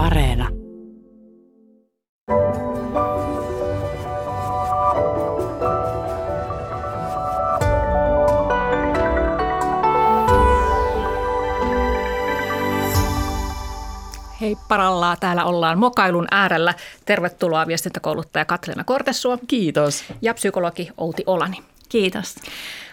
Areena. Hei parallaa, täällä ollaan mokailun äärellä. Tervetuloa viestintäkouluttaja Katriina Kortesua. Kiitos. Ja psykologi Outi Olani. Kiitos.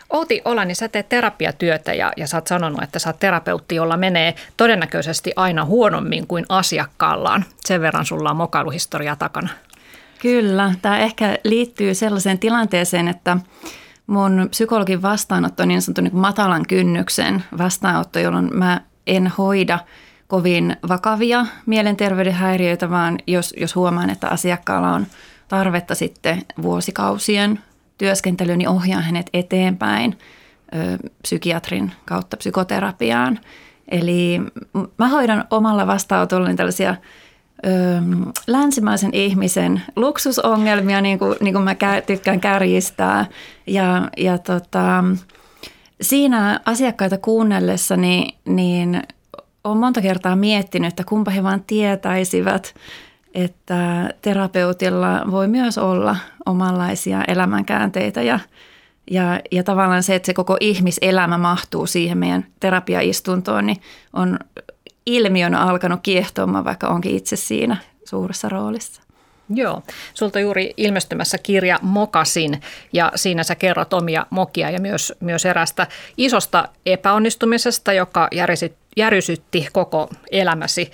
Outi Olani, sä teet terapiatyötä ja, ja sä oot sanonut, että sä oot terapeutti, jolla menee todennäköisesti aina huonommin kuin asiakkaallaan. Sen verran sulla on mokailuhistoria takana. Kyllä, tämä ehkä liittyy sellaiseen tilanteeseen, että mun psykologin vastaanotto on niin sanottu niin matalan kynnyksen vastaanotto, jolloin mä en hoida kovin vakavia mielenterveyden häiriöitä, vaan jos, jos huomaan, että asiakkaalla on tarvetta sitten vuosikausien työskentelyyn, niin ohjaan hänet eteenpäin ö, psykiatrin kautta psykoterapiaan. Eli mä hoidan omalla vastaanotollani tällaisia ö, länsimaisen ihmisen luksusongelmia, niin kuin, niin kuin mä tykkään kärjistää. Ja, ja tota, siinä asiakkaita kuunnellessani, niin olen monta kertaa miettinyt, että kumpa he vaan tietäisivät, että terapeutilla voi myös olla omanlaisia elämänkäänteitä ja, ja, ja tavallaan se, että se koko ihmiselämä mahtuu siihen meidän terapiaistuntoon, niin on ilmiönä alkanut kiehtomaan, vaikka onkin itse siinä suuressa roolissa. Joo, sulta juuri ilmestymässä kirja Mokasin ja siinä sä kerrot omia mokia ja myös, myös erästä isosta epäonnistumisesta, joka järisytti koko elämäsi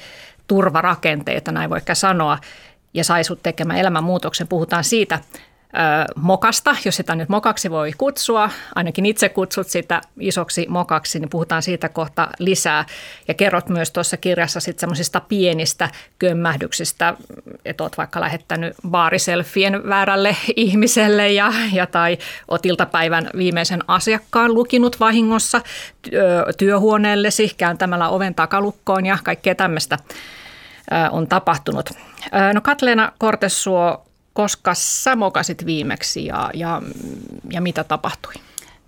turvarakenteita, näin voi sanoa, ja sai sut tekemään elämänmuutoksen. Puhutaan siitä mokasta, jos sitä nyt mokaksi voi kutsua, ainakin itse kutsut sitä isoksi mokaksi, niin puhutaan siitä kohta lisää. Ja kerrot myös tuossa kirjassa sitten semmoisista pienistä kömmähdyksistä, että oot vaikka lähettänyt baariselfien väärälle ihmiselle ja, ja tai oot iltapäivän viimeisen asiakkaan lukinut vahingossa työhuoneellesi kääntämällä oven takalukkoon ja kaikkea tämmöistä on tapahtunut. No Katleena Kortesuo, koska sä mokasit viimeksi ja, ja, ja mitä tapahtui?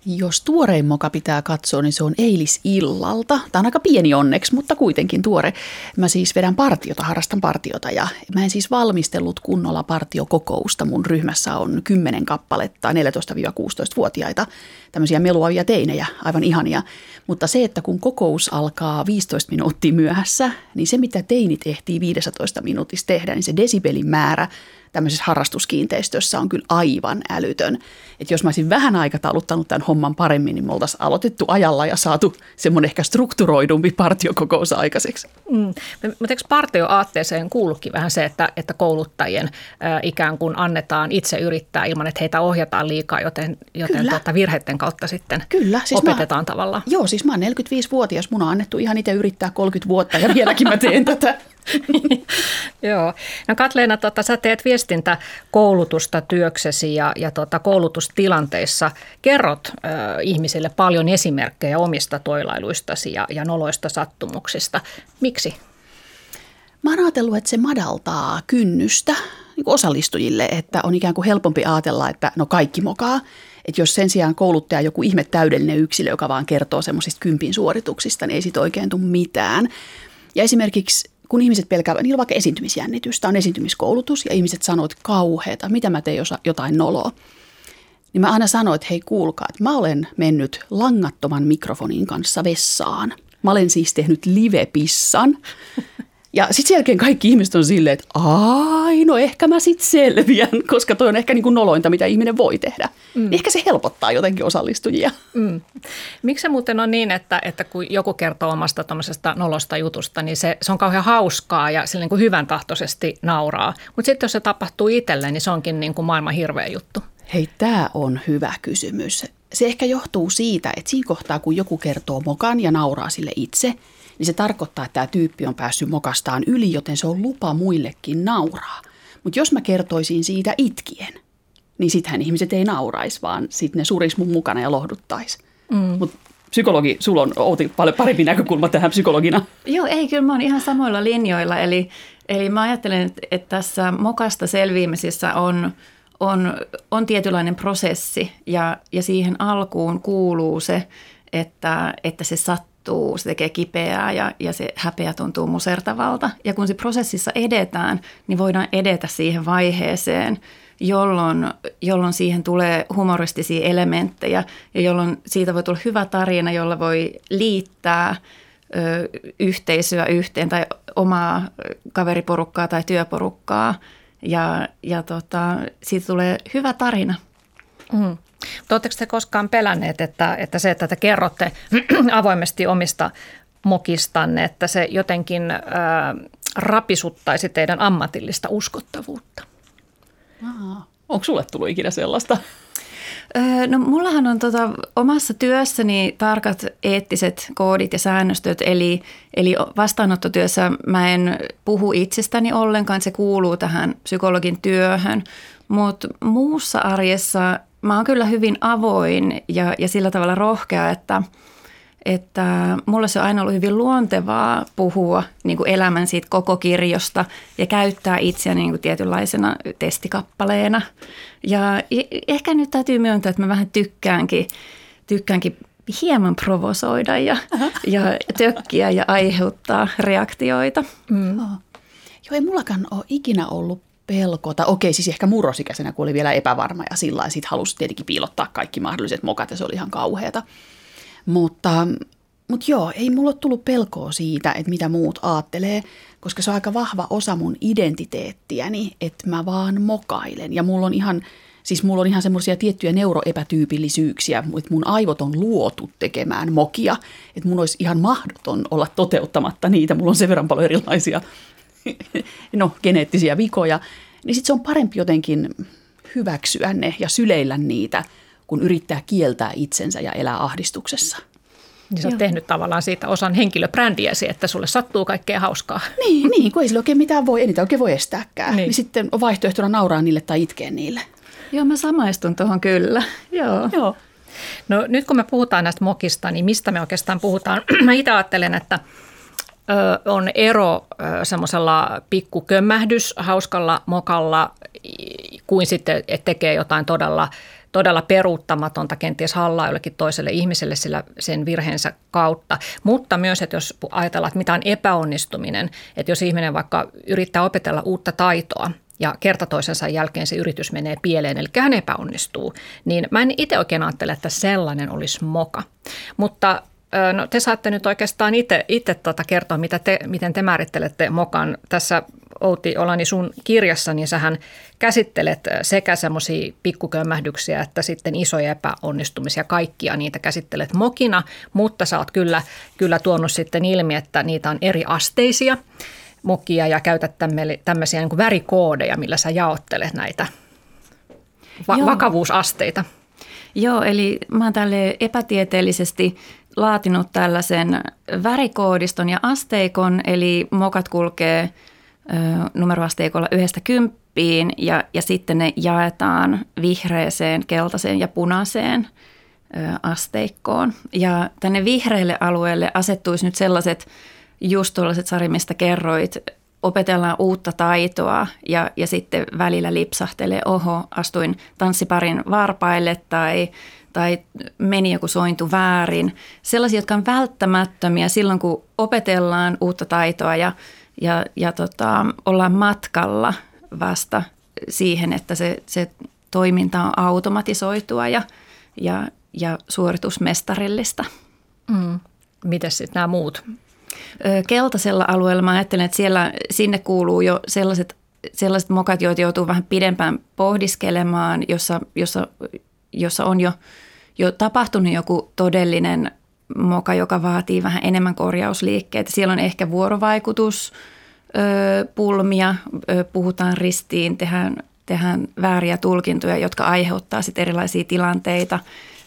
Jos tuorein moka pitää katsoa, niin se on eilisillalta. Tämä on aika pieni onneksi, mutta kuitenkin tuore. Mä siis vedän partiota, harrastan partiota ja mä en siis valmistellut kunnolla partiokokousta. Mun ryhmässä on 10 kappaletta 14-16-vuotiaita, tämmöisiä meluavia teinejä, aivan ihania. Mutta se, että kun kokous alkaa 15 minuuttia myöhässä, niin se mitä teinit ehtii 15 minuutissa tehdä, niin se desibelin määrä tämmöisessä harrastuskiinteistössä on kyllä aivan älytön. Että jos mä olisin vähän aikatauluttanut tämän homman paremmin, niin me oltaisiin aloitettu ajalla ja saatu semmoinen ehkä strukturoidumpi partiokokous aikaiseksi. Mm. Mutta eikö partioaatteeseen kuulukin vähän se, että, että kouluttajien äh, ikään kuin annetaan itse yrittää ilman, että heitä ohjataan liikaa, joten, joten tuota, virheiden kautta sitten Kyllä. Siis opetetaan mä, tavallaan. Joo, siis mä oon 45-vuotias, mun on annettu ihan itse yrittää 30 vuotta ja vieläkin mä teen tätä. Joo. No Katleena, tota, sä teet viestintäkoulutusta työksesi ja, ja tota, koulutustilanteissa kerrot ö, ihmisille paljon esimerkkejä omista toilailuistasi ja, ja noloista sattumuksista. Miksi? Mä oon ajatellut, että se madaltaa kynnystä niin osallistujille, että on ikään kuin helpompi ajatella, että no kaikki mokaa. Että jos sen sijaan kouluttaja joku ihme täydellinen yksilö, joka vaan kertoo semmoisista kympin suorituksista, niin ei siitä oikein tule mitään. Ja esimerkiksi kun ihmiset pelkäävät, niillä on vaikka esiintymisjännitystä, on esiintymiskoulutus ja ihmiset sanoo, että kauheeta, mitä mä teen jotain noloa. Niin mä aina sanon, että hei kuulkaa, että mä olen mennyt langattoman mikrofonin kanssa vessaan. Mä olen siis tehnyt live-pissan ja sitten sen jälkeen kaikki ihmiset on silleen, että ai, no ehkä mä sitten selviän, koska toi on ehkä niin kuin nolointa, mitä ihminen voi tehdä. Mm. Niin ehkä se helpottaa jotenkin osallistujia. Mm. Miksi se muuten on niin, että, että kun joku kertoo omasta nolosta jutusta, niin se, se on kauhean hauskaa ja sille niin kuin hyvän tahtoisesti nauraa. Mutta sitten jos se tapahtuu itselleen, niin se onkin niin kuin maailman hirveä juttu. Hei, tämä on hyvä kysymys. Se ehkä johtuu siitä, että siinä kohtaa, kun joku kertoo mokan ja nauraa sille itse – niin se tarkoittaa, että tämä tyyppi on päässyt mokastaan yli, joten se on lupa muillekin nauraa. Mutta jos mä kertoisin siitä itkien, niin sittenhän ihmiset ei nauraisi, vaan sitten ne suris mun mukana ja lohduttaisi. Mm. Mutta psykologi, sulla on Outi paljon parempi näkökulma tähän psykologina. Joo, ei, kyllä mä oon ihan samoilla linjoilla. Eli, eli mä ajattelen, että tässä mokasta selviämisessä on, on, on tietynlainen prosessi ja, ja siihen alkuun kuuluu se, että, että se sattuu sattuu, se tekee kipeää ja, ja se häpeä tuntuu musertavalta. Ja kun se prosessissa edetään, niin voidaan edetä siihen vaiheeseen, jolloin, jolloin siihen tulee humoristisia elementtejä ja jolloin siitä voi tulla hyvä tarina, jolla voi liittää ö, yhteisöä yhteen tai omaa kaveriporukkaa tai työporukkaa ja, ja tota, siitä tulee hyvä tarina. Mm. Oletteko te koskaan pelänneet, että, että se, että te kerrotte avoimesti omista mokistanne, että se jotenkin äh, rapisuttaisi teidän ammatillista uskottavuutta? Aa, onko sulle tullut ikinä sellaista? No mullahan on tota, omassa työssäni tarkat eettiset koodit ja säännöstöt, eli, eli vastaanottotyössä mä en puhu itsestäni ollenkaan, se kuuluu tähän psykologin työhön, mutta muussa arjessa mä oon kyllä hyvin avoin ja, ja sillä tavalla rohkea, että, että mulle se on aina ollut hyvin luontevaa puhua niin kuin elämän siitä koko kirjosta ja käyttää itseäni niin kuin tietynlaisena testikappaleena. Ja ehkä nyt täytyy myöntää, että mä vähän tykkäänkin, tykkäänkin hieman provosoida ja, ja tökkiä ja aiheuttaa reaktioita. Mm. Joo. Ei mullakaan ole ikinä ollut pelkota. Okei, siis ehkä murrosikäisenä, kun oli vielä epävarma ja sillä lailla sitten halusi tietenkin piilottaa kaikki mahdolliset mokat ja se oli ihan kauheata. Mutta, mutta joo, ei mulla ole tullut pelkoa siitä, että mitä muut aattelee, koska se on aika vahva osa mun identiteettiäni, että mä vaan mokailen. Ja mulla on ihan, siis mulla on ihan semmoisia tiettyjä neuroepätyypillisyyksiä, että mun aivot on luotu tekemään mokia, että mun olisi ihan mahdoton olla toteuttamatta niitä. Mulla on sen verran paljon erilaisia no, geneettisiä vikoja, niin sitten se on parempi jotenkin hyväksyä ne ja syleillä niitä, kun yrittää kieltää itsensä ja elää ahdistuksessa. Niin sä oot tehnyt tavallaan siitä osan henkilöbrändiäsi, että sulle sattuu kaikkea hauskaa. Niin, niin kun ei sille oikein mitään voi, ei niitä oikein voi estääkään. Niin. niin sitten on vaihtoehtona nauraa niille tai itkeä niille. Joo, mä samaistun tuohon kyllä. Joo. Joo. No nyt kun me puhutaan näistä mokista, niin mistä me oikeastaan puhutaan? mä itse ajattelen, että – on ero semmoisella pikkukömmähdys hauskalla mokalla kuin sitten, että tekee jotain todella, todella peruuttamatonta, kenties hallaa jollekin toiselle ihmiselle sillä sen virheensä kautta. Mutta myös, että jos ajatellaan, että mitä on epäonnistuminen, että jos ihminen vaikka yrittää opetella uutta taitoa – ja kerta toisensa jälkeen se yritys menee pieleen, eli hän epäonnistuu, niin mä en itse oikein ajattele, että sellainen olisi moka. Mutta No te saatte nyt oikeastaan itse, itse tuota kertoa, mitä te, miten te määrittelette mokan. Tässä Outi Olani sun kirjassa, niin sähän käsittelet sekä semmoisia pikkukömmähdyksiä että sitten isoja epäonnistumisia, kaikkia niitä käsittelet mokina, mutta sä oot kyllä, kyllä tuonut sitten ilmi, että niitä on eri asteisia mokia ja käytät tämmöisiä niin värikoodeja, millä sä jaottelet näitä va- vakavuusasteita. Joo, eli mä oon tälle epätieteellisesti laatinut tällaisen värikoodiston ja asteikon, eli mokat kulkee numeroasteikolla yhdestä kymppiin ja, ja sitten ne jaetaan vihreeseen, keltaiseen ja punaiseen asteikkoon. Ja tänne vihreille alueelle asettuisi nyt sellaiset just tuollaiset Sari, mistä kerroit, opetellaan uutta taitoa ja, ja sitten välillä lipsahtelee, oho, astuin tanssiparin varpaille tai tai meni joku sointu väärin. Sellaisia, jotka on välttämättömiä silloin, kun opetellaan uutta taitoa ja, ja, ja tota, ollaan matkalla vasta siihen, että se, se toiminta on automatisoitua ja, ja, ja suoritusmestarillista. Mm. Miten sitten nämä muut? Keltaisella alueella mä ajattelen, että siellä, sinne kuuluu jo sellaiset, sellaiset mokat, joita joutuu vähän pidempään pohdiskelemaan, jossa, jossa, jossa on jo jo tapahtunut joku todellinen moka, joka vaatii vähän enemmän korjausliikkeitä. Siellä on ehkä vuorovaikutus, pulmia, puhutaan ristiin, tehdään, tehdään vääriä tulkintoja, jotka aiheuttaa sitten erilaisia tilanteita.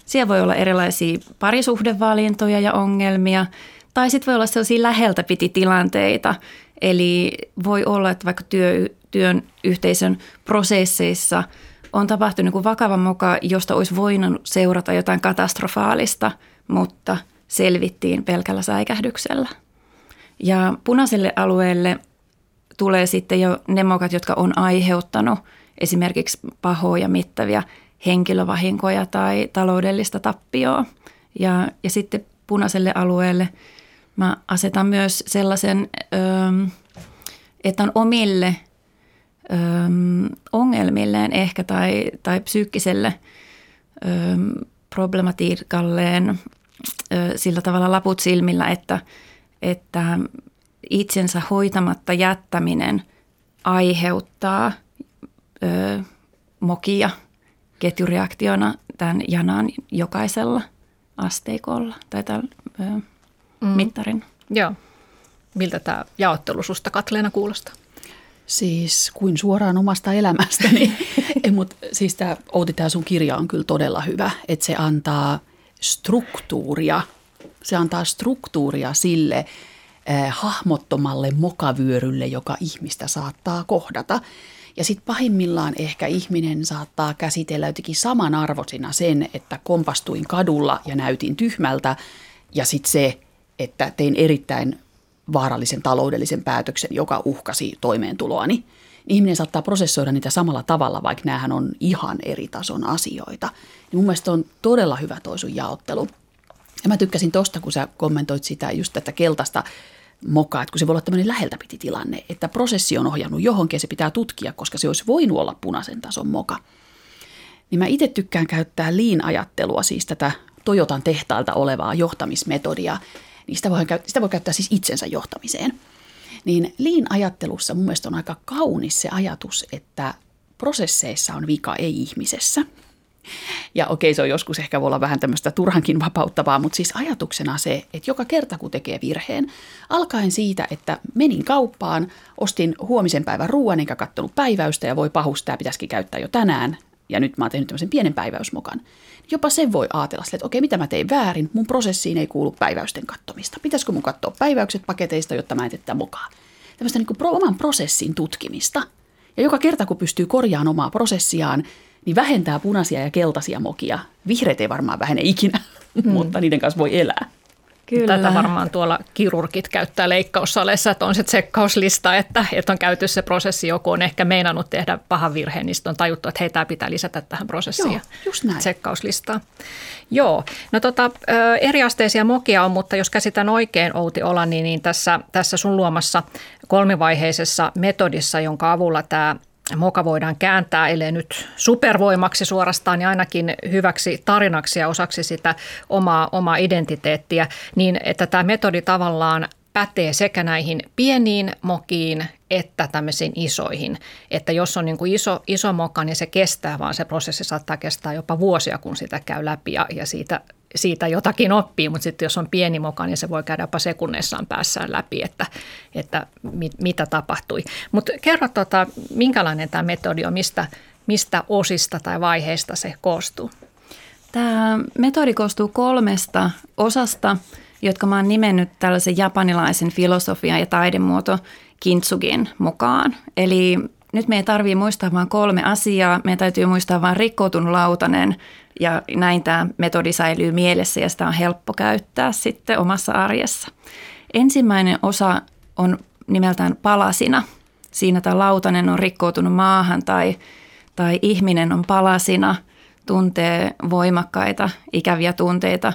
Siellä voi olla erilaisia parisuhdevalintoja ja ongelmia, tai sitten voi olla sellaisia läheltä piti tilanteita, eli voi olla, että vaikka työ, työn yhteisön prosesseissa – on tapahtunut niin vakava moka, josta olisi voinut seurata jotain katastrofaalista, mutta selvittiin pelkällä säikähdyksellä. Ja punaiselle alueelle tulee sitten jo ne mokat, jotka on aiheuttanut esimerkiksi pahoja mittavia henkilövahinkoja tai taloudellista tappioa. Ja, ja sitten punaiselle alueelle. Mä asetan myös sellaisen, että on omille ongelmilleen ehkä tai, tai psyykkiselle problematiikalleen sillä tavalla laput silmillä, että, että itsensä hoitamatta jättäminen aiheuttaa ö, mokia ketjureaktiona tämän janan jokaisella asteikolla tai tällä ö, mm. mittarin. Joo. Miltä tämä jaottelu susta Katleena kuulostaa? Siis kuin suoraan omasta elämästäni. Mutta siis tämä Outi, tämä sun kirja on kyllä todella hyvä, että se antaa struktuuria. Se antaa struktuuria sille eh, hahmottomalle mokavyörylle, joka ihmistä saattaa kohdata. Ja sitten pahimmillaan ehkä ihminen saattaa käsitellä jotenkin samanarvoisina sen, että kompastuin kadulla ja näytin tyhmältä, ja sitten se, että tein erittäin vaarallisen taloudellisen päätöksen, joka uhkasi toimeentuloani. Niin ihminen saattaa prosessoida niitä samalla tavalla, vaikka näähän on ihan eri tason asioita. Niin mun mielestä on todella hyvä toi sun jaottelu. Ja mä tykkäsin tosta, kun sä kommentoit sitä just tätä keltaista mokaa, että kun se voi olla tämmöinen läheltä piti tilanne, että prosessi on ohjannut johonkin se pitää tutkia, koska se olisi voinut olla punaisen tason moka. Niin mä itse tykkään käyttää liin-ajattelua, siis tätä Toyotan tehtaalta olevaa johtamismetodia, niin sitä voi, sitä voi käyttää siis itsensä johtamiseen. Niin liin-ajattelussa mun mielestä on aika kaunis se ajatus, että prosesseissa on vika ei ihmisessä. Ja okei, se on joskus ehkä voi olla vähän tämmöistä turhankin vapauttavaa, mutta siis ajatuksena se, että joka kerta kun tekee virheen, alkaen siitä, että menin kauppaan, ostin huomisen päivän ruoan enkä katsonut päiväystä ja voi pahustaa, pitäisikin käyttää jo tänään, ja nyt mä oon tehnyt tämmöisen pienen päiväysmokan. Jopa sen voi ajatella sille, että okei, mitä mä tein väärin, mun prosessiin ei kuulu päiväysten kattomista. Pitäisikö mun katsoa päiväykset paketeista, jotta mä en tee mokaa? Tämmöistä niin kuin oman prosessin tutkimista. Ja joka kerta, kun pystyy korjaamaan omaa prosessiaan, niin vähentää punaisia ja keltaisia mokia. Vihreät ei varmaan vähene ikinä, hmm. mutta niiden kanssa voi elää. Kyllä. Tätä varmaan tuolla kirurgit käyttää leikkaussaleissa, että on se tsekkauslista, että, että on käyty se prosessi, joku on ehkä meinannut tehdä pahan virheen, niin on tajuttu, että hei, tämä pitää lisätä tähän prosessiin Joo, just näin. tsekkauslistaan. Joo, no tota, eriasteisia mokia on, mutta jos käsitän oikein Outi Olani, niin tässä, tässä sun luomassa kolmivaiheisessa metodissa, jonka avulla tämä moka voidaan kääntää, ellei nyt supervoimaksi suorastaan, niin ainakin hyväksi tarinaksi ja osaksi sitä omaa, omaa identiteettiä, niin että tämä metodi tavallaan pätee sekä näihin pieniin mokiin että tämmöisiin isoihin. Että jos on niin kuin iso, iso moka, niin se kestää, vaan se prosessi saattaa kestää jopa vuosia, kun sitä käy läpi ja, ja siitä siitä jotakin oppii, mutta sitten jos on pieni moka, niin se voi käydä jopa sekunneissaan päässään läpi, että, että mit, mitä tapahtui. Mutta kerro, tota, minkälainen tämä metodi on, mistä, mistä osista tai vaiheista se koostuu? Tämä metodi koostuu kolmesta osasta, jotka oon nimennyt tällaisen japanilaisen filosofian ja taidemuoto kintsugin mukaan. Eli nyt me ei tarvitse muistaa vain kolme asiaa. Meidän täytyy muistaa vain rikkoutunut lautanen ja näin tämä metodi säilyy mielessä ja sitä on helppo käyttää sitten omassa arjessa. Ensimmäinen osa on nimeltään palasina. Siinä tämä lautanen on rikkoutunut maahan tai, tai ihminen on palasina, tuntee voimakkaita, ikäviä tunteita.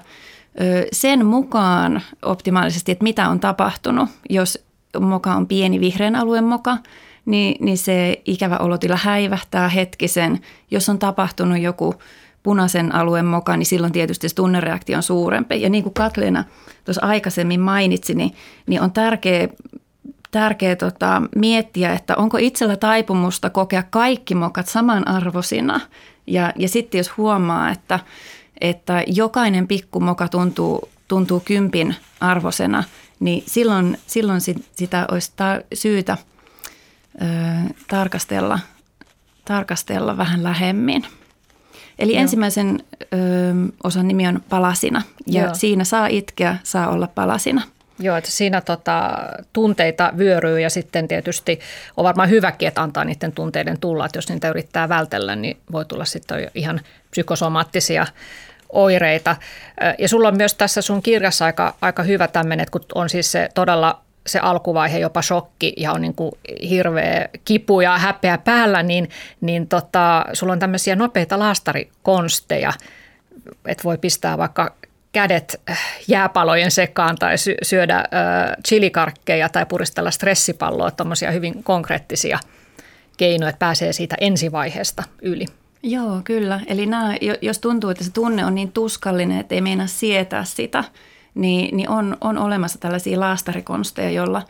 Sen mukaan optimaalisesti, että mitä on tapahtunut, jos moka on pieni vihreän alueen moka – niin, niin se ikävä olotila häivähtää hetkisen. Jos on tapahtunut joku punaisen alueen moka, niin silloin tietysti se tunnereaktio on suurempi. Ja niin kuin Katleena tuossa aikaisemmin mainitsi, niin, niin on tärkeä, tärkeä tota, miettiä, että onko itsellä taipumusta kokea kaikki mokat samanarvoisina. Ja, ja sitten jos huomaa, että, että jokainen pikkumoka tuntuu, tuntuu kympin arvosena, niin silloin, silloin sitä olisi syytä – ö, tarkastella, tarkastella vähän lähemmin. Eli Joo. ensimmäisen ö, osan nimi on palasina ja Joo. siinä saa itkeä, saa olla palasina. Joo, että siinä tota, tunteita vyöryy ja sitten tietysti on varmaan hyväkin, että antaa niiden tunteiden tulla. Että jos niitä yrittää vältellä, niin voi tulla sitten ihan psykosomaattisia oireita. Ja sulla on myös tässä sun kirjassa aika, aika hyvä tämmöinen, että kun on siis se todella se alkuvaihe jopa shokki ja on niin kuin hirveä kipu ja häpeä päällä, niin, niin tota, sulla on tämmöisiä nopeita laastarikonsteja, että voi pistää vaikka kädet äh, jääpalojen sekaan tai syödä äh, chilikarkkeja tai puristella stressipalloa, tuommoisia hyvin konkreettisia keinoja, että pääsee siitä ensivaiheesta yli. Joo, kyllä. Eli nämä, jos tuntuu, että se tunne on niin tuskallinen, että ei meinaa sietää sitä, niin, niin on, on olemassa tällaisia laastarikonsteja, joilla,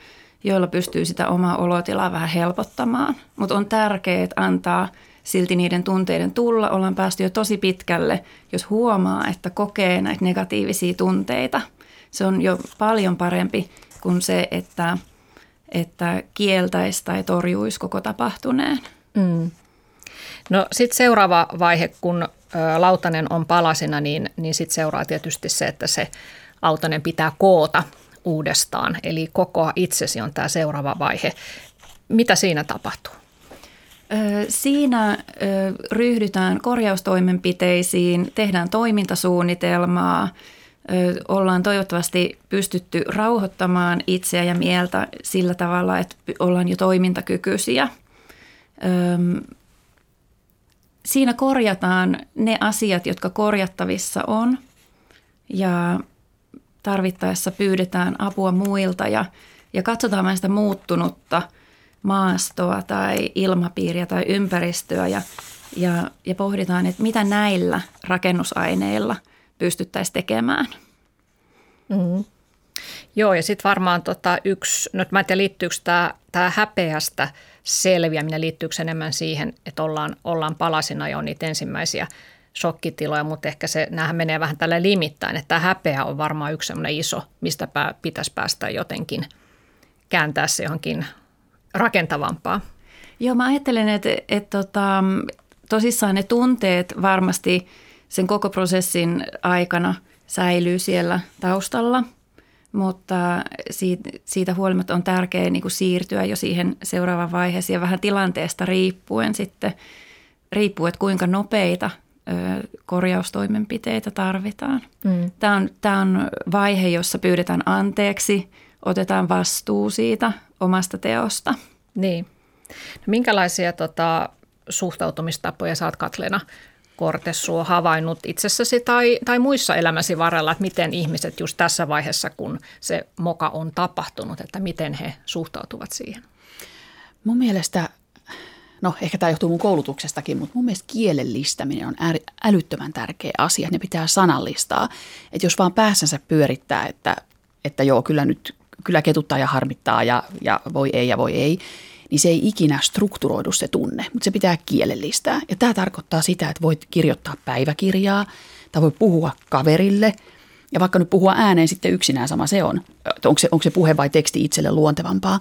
joilla pystyy sitä omaa olotilaa vähän helpottamaan. Mutta on tärkeää antaa silti niiden tunteiden tulla. Ollaan päästy jo tosi pitkälle, jos huomaa, että kokee näitä negatiivisia tunteita. Se on jo paljon parempi kuin se, että, että kieltäisi tai torjuisi koko tapahtuneen. Mm. No sitten seuraava vaihe, kun lautanen on palasina, niin, niin sitten seuraa tietysti se, että se lautanen pitää koota uudestaan. Eli kokoa itsesi on tämä seuraava vaihe. Mitä siinä tapahtuu? Siinä ryhdytään korjaustoimenpiteisiin, tehdään toimintasuunnitelmaa, ollaan toivottavasti pystytty rauhoittamaan itseä ja mieltä sillä tavalla, että ollaan jo toimintakykyisiä siinä korjataan ne asiat, jotka korjattavissa on ja tarvittaessa pyydetään apua muilta ja, ja katsotaan vähän sitä muuttunutta maastoa tai ilmapiiriä tai ympäristöä ja, ja, ja pohditaan, että mitä näillä rakennusaineilla pystyttäisiin tekemään. Mm. Joo, ja sitten varmaan tota yksi, no mä en tiedä liittyykö tämä häpeästä – selviäminen, liittyykö enemmän siihen, että ollaan, ollaan palasina jo niitä ensimmäisiä shokkitiloja, mutta ehkä se, näähän menee vähän tällä limittäin, että tämä häpeä on varmaan yksi sellainen iso, mistä pää, pitäisi päästä jotenkin kääntää se johonkin rakentavampaa. Joo, mä ajattelen, että, että tota, tosissaan ne tunteet varmasti sen koko prosessin aikana säilyy siellä taustalla – mutta siitä, siitä huolimatta on tärkeää niin kuin siirtyä jo siihen seuraavaan vaiheeseen ja vähän tilanteesta riippuen sitten, riippuu, että kuinka nopeita korjaustoimenpiteitä tarvitaan. Mm. Tämä, on, tämä on vaihe, jossa pyydetään anteeksi, otetaan vastuu siitä omasta teosta. Niin. No, minkälaisia tota, suhtautumistapoja saat Katlena Kortessuo havainnut itsessäsi tai, tai muissa elämäsi varrella, että miten ihmiset just tässä vaiheessa, kun se moka on tapahtunut, että miten he suhtautuvat siihen? Mun mielestä, no ehkä tämä johtuu mun koulutuksestakin, mutta mun mielestä kielellistäminen on älyttömän tärkeä asia. Ne pitää sanallistaa. Että jos vaan päässänsä pyörittää, että, että joo, kyllä nyt kyllä ketuttaa ja harmittaa ja, ja voi ei ja voi ei, niin se ei ikinä strukturoidu se tunne, mutta se pitää kielellistää. Ja tämä tarkoittaa sitä, että voit kirjoittaa päiväkirjaa tai voi puhua kaverille ja vaikka nyt puhua ääneen sitten yksinään sama se on. Onko se, onko se puhe vai teksti itselle luontevampaa.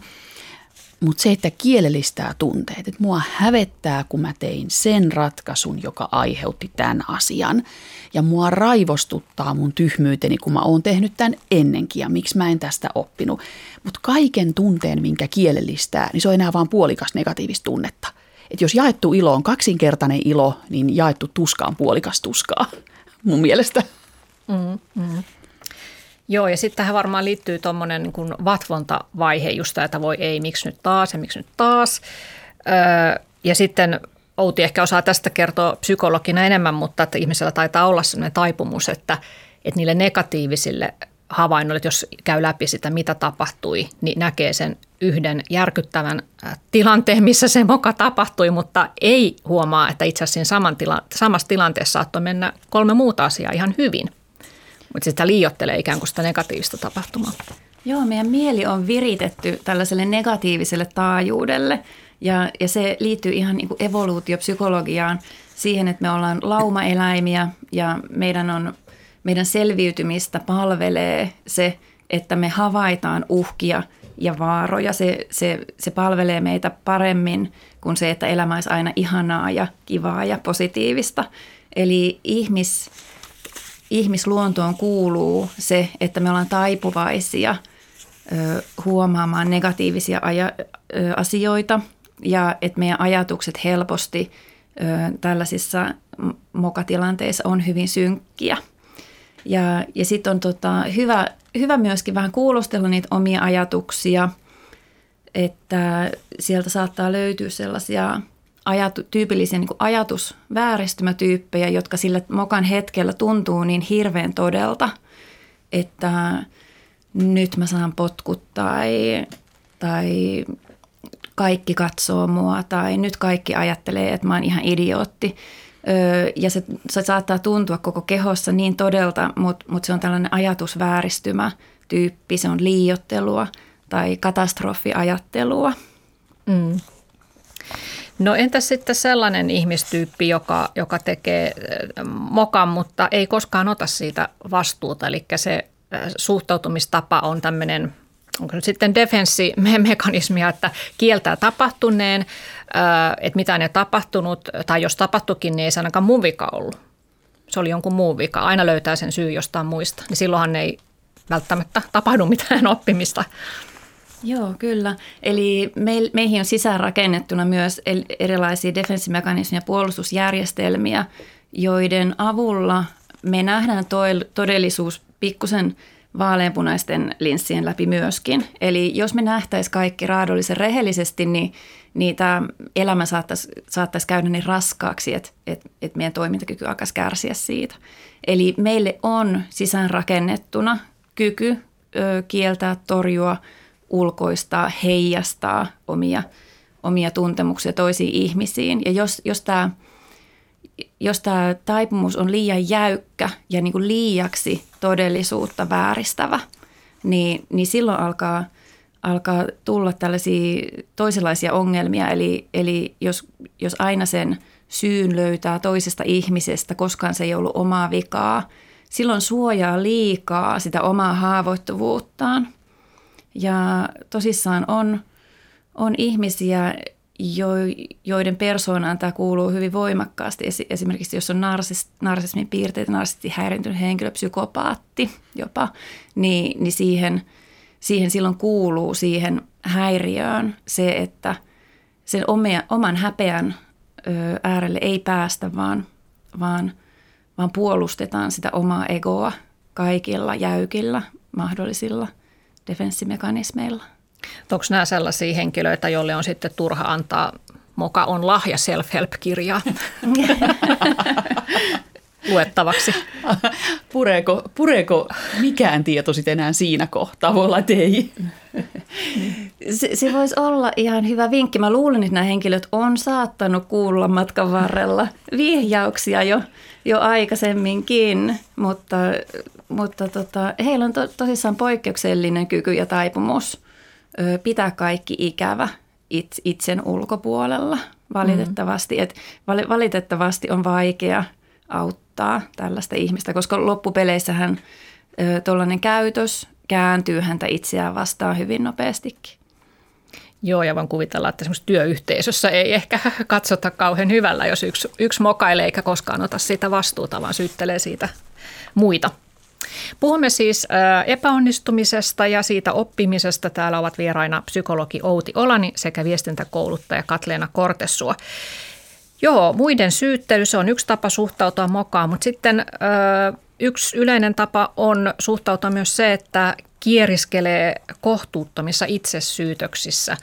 Mutta se, että kielellistää tunteet, että mua hävettää, kun mä tein sen ratkaisun, joka aiheutti tämän asian. Ja mua raivostuttaa mun tyhmyyteni, kun mä oon tehnyt tämän ennenkin ja miksi mä en tästä oppinut. Mutta kaiken tunteen, minkä kielellistää, niin se on enää vain puolikas negatiivista tunnetta. Et jos jaettu ilo on kaksinkertainen ilo, niin jaettu tuska on puolikas tuskaa, mun mielestä. Mm, mm. Joo, ja sitten tähän varmaan liittyy tuommoinen niin vatvontavaihe, just tämä, että voi ei, miksi nyt taas ja miksi nyt taas. Öö, ja sitten Outi ehkä osaa tästä kertoa psykologina enemmän, mutta että ihmisellä taitaa olla sellainen taipumus, että, että niille negatiivisille havainnoille, jos käy läpi sitä, mitä tapahtui, niin näkee sen yhden järkyttävän tilanteen, missä se moka tapahtui, mutta ei huomaa, että itse asiassa saman tila, samassa tilanteessa saattoi mennä kolme muuta asiaa ihan hyvin – mutta sitä liiottelee ikään kuin sitä negatiivista tapahtumaa. Joo, meidän mieli on viritetty tällaiselle negatiiviselle taajuudelle ja, ja se liittyy ihan niin kuin evoluutiopsykologiaan siihen, että me ollaan laumaeläimiä ja meidän, on, meidän selviytymistä palvelee se, että me havaitaan uhkia ja vaaroja. Se, se, se palvelee meitä paremmin kuin se, että elämä olisi aina ihanaa ja kivaa ja positiivista. Eli ihmis, ihmisluontoon kuuluu se, että me ollaan taipuvaisia huomaamaan negatiivisia asioita ja että meidän ajatukset helposti tällaisissa mokatilanteissa on hyvin synkkiä. Ja, ja sitten on tota, hyvä, hyvä myöskin vähän kuulostella niitä omia ajatuksia, että sieltä saattaa löytyä sellaisia ajatu, tyypillisiä niin ajatusvääristymätyyppejä, jotka sillä mokan hetkellä tuntuu niin hirveän todelta, että nyt mä saan potkut tai, tai kaikki katsoo mua tai nyt kaikki ajattelee, että mä oon ihan idiootti. Ja se, se saattaa tuntua koko kehossa niin todelta, mutta mut se on tällainen ajatusvääristymä tyyppi, se on liiottelua tai katastrofiajattelua. Mm. No entäs sitten sellainen ihmistyyppi, joka, joka tekee mokan, mutta ei koskaan ota siitä vastuuta, eli se suhtautumistapa on tämmöinen onko nyt sitten defenssimekanismia, että kieltää tapahtuneen, että mitä ei tapahtunut, tai jos tapahtukin, niin ei se ainakaan mun vika ollut. Se oli jonkun muun vika. Aina löytää sen syy jostain muista. Niin silloinhan ei välttämättä tapahdu mitään oppimista. Joo, kyllä. Eli meihin on sisäänrakennettuna myös erilaisia defenssimekanismia, puolustusjärjestelmiä, joiden avulla me nähdään todellisuus pikkusen vaaleanpunaisten linssien läpi myöskin. Eli jos me nähtäisiin kaikki raadollisen rehellisesti, niin, niin tämä elämä saattaisi, saattaisi käydä niin raskaaksi, että, että, että meidän toimintakyky alkaisi kärsiä siitä. Eli meille on sisäänrakennettuna kyky ö, kieltää, torjua, ulkoistaa, heijastaa omia, omia tuntemuksia toisiin ihmisiin. Ja jos, jos tämä jos tämä taipumus on liian jäykkä ja niin kuin liiaksi todellisuutta vääristävä, niin, niin silloin alkaa, alkaa tulla tällaisia toisenlaisia ongelmia. Eli, eli jos, jos aina sen syyn löytää toisesta ihmisestä, koskaan se ei ollut omaa vikaa, silloin suojaa liikaa sitä omaa haavoittuvuuttaan. Ja tosissaan on, on ihmisiä, joiden persoonaan tämä kuuluu hyvin voimakkaasti. Esimerkiksi jos on narsis, narsismin piirteitä, narsisesti häiriintynyt henkilö, psykopaatti jopa, niin, niin siihen, siihen silloin kuuluu siihen häiriöön se, että sen omia, oman häpeän äärelle ei päästä, vaan, vaan, vaan puolustetaan sitä omaa egoa kaikilla jäykillä mahdollisilla defenssimekanismeilla. Onko nämä sellaisia henkilöitä, joille on sitten turha antaa Moka on lahja self-help-kirjaa luettavaksi? Pureeko, pureeko mikään tieto sitten enää siinä kohtaa? Voi olla, että ei. Se, se voisi olla ihan hyvä vinkki. Mä luulen, että nämä henkilöt on saattanut kuulla matkan varrella vihjauksia jo, jo aikaisemminkin, mutta, mutta tota, heillä on to, tosissaan poikkeuksellinen kyky ja taipumus – pitää kaikki ikävä itsen ulkopuolella valitettavasti. Mm. Et valitettavasti on vaikea auttaa tällaista ihmistä, koska loppupeleissähän tuollainen käytös kääntyy häntä itseään vastaan hyvin nopeastikin. Joo, ja voin kuvitella, että esimerkiksi työyhteisössä ei ehkä katsota kauhean hyvällä, jos yksi, yksi mokailee eikä koskaan ota siitä vastuuta, vaan syyttelee siitä muita. Puhumme siis epäonnistumisesta ja siitä oppimisesta. Täällä ovat vieraina psykologi Outi Olani sekä viestintäkouluttaja Katleena Kortessua. Joo, muiden syyttely, se on yksi tapa suhtautua mokaan, mutta sitten yksi yleinen tapa on suhtautua myös se, että kieriskelee kohtuuttomissa itsesyytöksissä.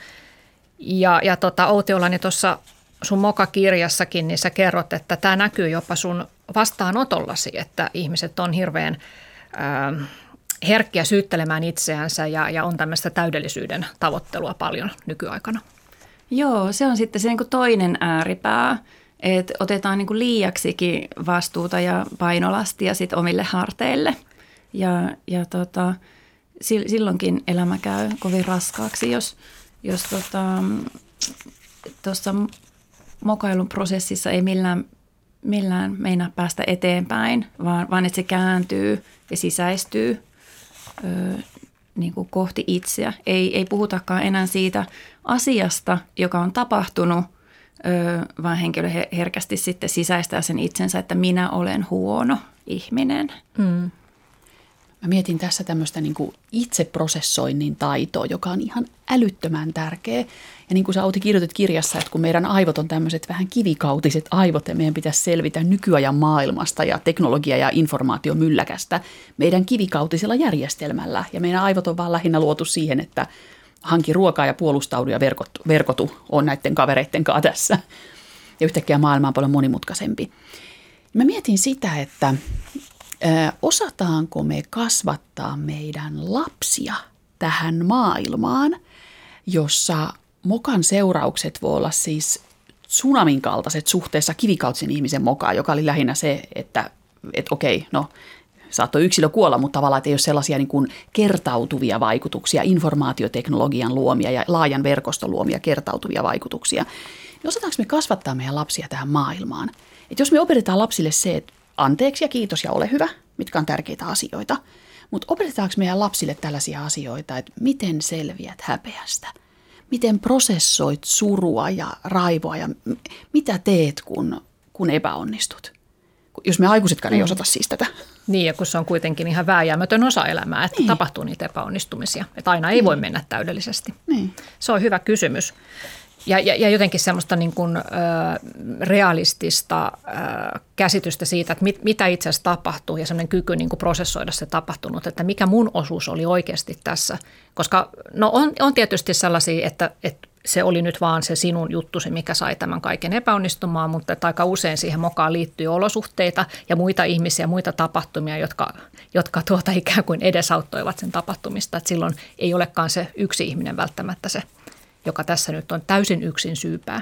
Ja, ja tota, Outi Olani tuossa sun mokakirjassakin, niin sä kerrot, että tämä näkyy jopa sun vastaanotollasi, että ihmiset on hirveän äh, herkkiä syyttelemään itseänsä ja, ja on tämmöistä täydellisyyden tavoittelua paljon nykyaikana. Joo, se on sitten se niin toinen ääripää, että otetaan niin liiaksikin vastuuta ja painolastia sit omille harteille. Ja, ja tota, silloinkin elämä käy kovin raskaaksi, jos, jos tota, tuossa mokailun prosessissa ei millään, millään meinaa päästä eteenpäin, vaan, vaan että se kääntyy ja sisäistyy ö, niin kuin kohti itseä. Ei, ei puhutakaan enää siitä asiasta, joka on tapahtunut, ö, vaan henkilö herkästi sitten sisäistää sen itsensä, että minä olen huono ihminen. Mm. Mä mietin tässä tämmöistä niin kuin itseprosessoinnin taitoa, joka on ihan älyttömän tärkeä. Ja niin kuin sä Outi kirjoitit kirjassa, että kun meidän aivot on tämmöiset vähän kivikautiset aivot ja meidän pitäisi selvitä nykyajan maailmasta ja teknologia- ja informaatiomylläkästä meidän kivikautisella järjestelmällä. Ja meidän aivot on vaan lähinnä luotu siihen, että hanki ruokaa ja puolustaudu ja verkotu, verkotu on näiden kavereiden kanssa tässä. ja yhtäkkiä maailma on paljon monimutkaisempi. Mä mietin sitä, että osataanko me kasvattaa meidän lapsia tähän maailmaan, jossa mokan seuraukset voi olla siis tsunamin kaltaiset suhteessa kivikautisen ihmisen mokaan, joka oli lähinnä se, että, että okei, no saattoi yksilö kuolla, mutta tavallaan että ei ole sellaisia niin kuin kertautuvia vaikutuksia, informaatioteknologian luomia ja laajan verkoston luomia kertautuvia vaikutuksia. Niin osataanko me kasvattaa meidän lapsia tähän maailmaan? Että jos me opetetaan lapsille se, että anteeksi ja kiitos ja ole hyvä, mitkä on tärkeitä asioita, mutta opetetaanko meidän lapsille tällaisia asioita, että miten selviät häpeästä? Miten prosessoit surua ja raivoa ja mitä teet, kun, kun epäonnistut? Jos me aikuisetkaan ei mm. osata siis tätä. Niin, ja kun se on kuitenkin ihan vääjäämätön osa elämää, että niin. tapahtuu niitä epäonnistumisia. Että aina ei niin. voi mennä täydellisesti. Niin. Se on hyvä kysymys. Ja, ja, ja jotenkin semmoista niin kuin, ö, realistista ö, käsitystä siitä, että mit, mitä itse asiassa tapahtuu ja semmoinen kyky niin kuin prosessoida se tapahtunut, että mikä mun osuus oli oikeasti tässä. Koska no on, on tietysti sellaisia, että, että se oli nyt vaan se sinun juttusi, mikä sai tämän kaiken epäonnistumaan, mutta että aika usein siihen mokaan liittyy olosuhteita ja muita ihmisiä, muita tapahtumia, jotka, jotka tuota ikään kuin edesauttoivat sen tapahtumista. Että silloin ei olekaan se yksi ihminen välttämättä se, joka tässä nyt on täysin yksin syypää.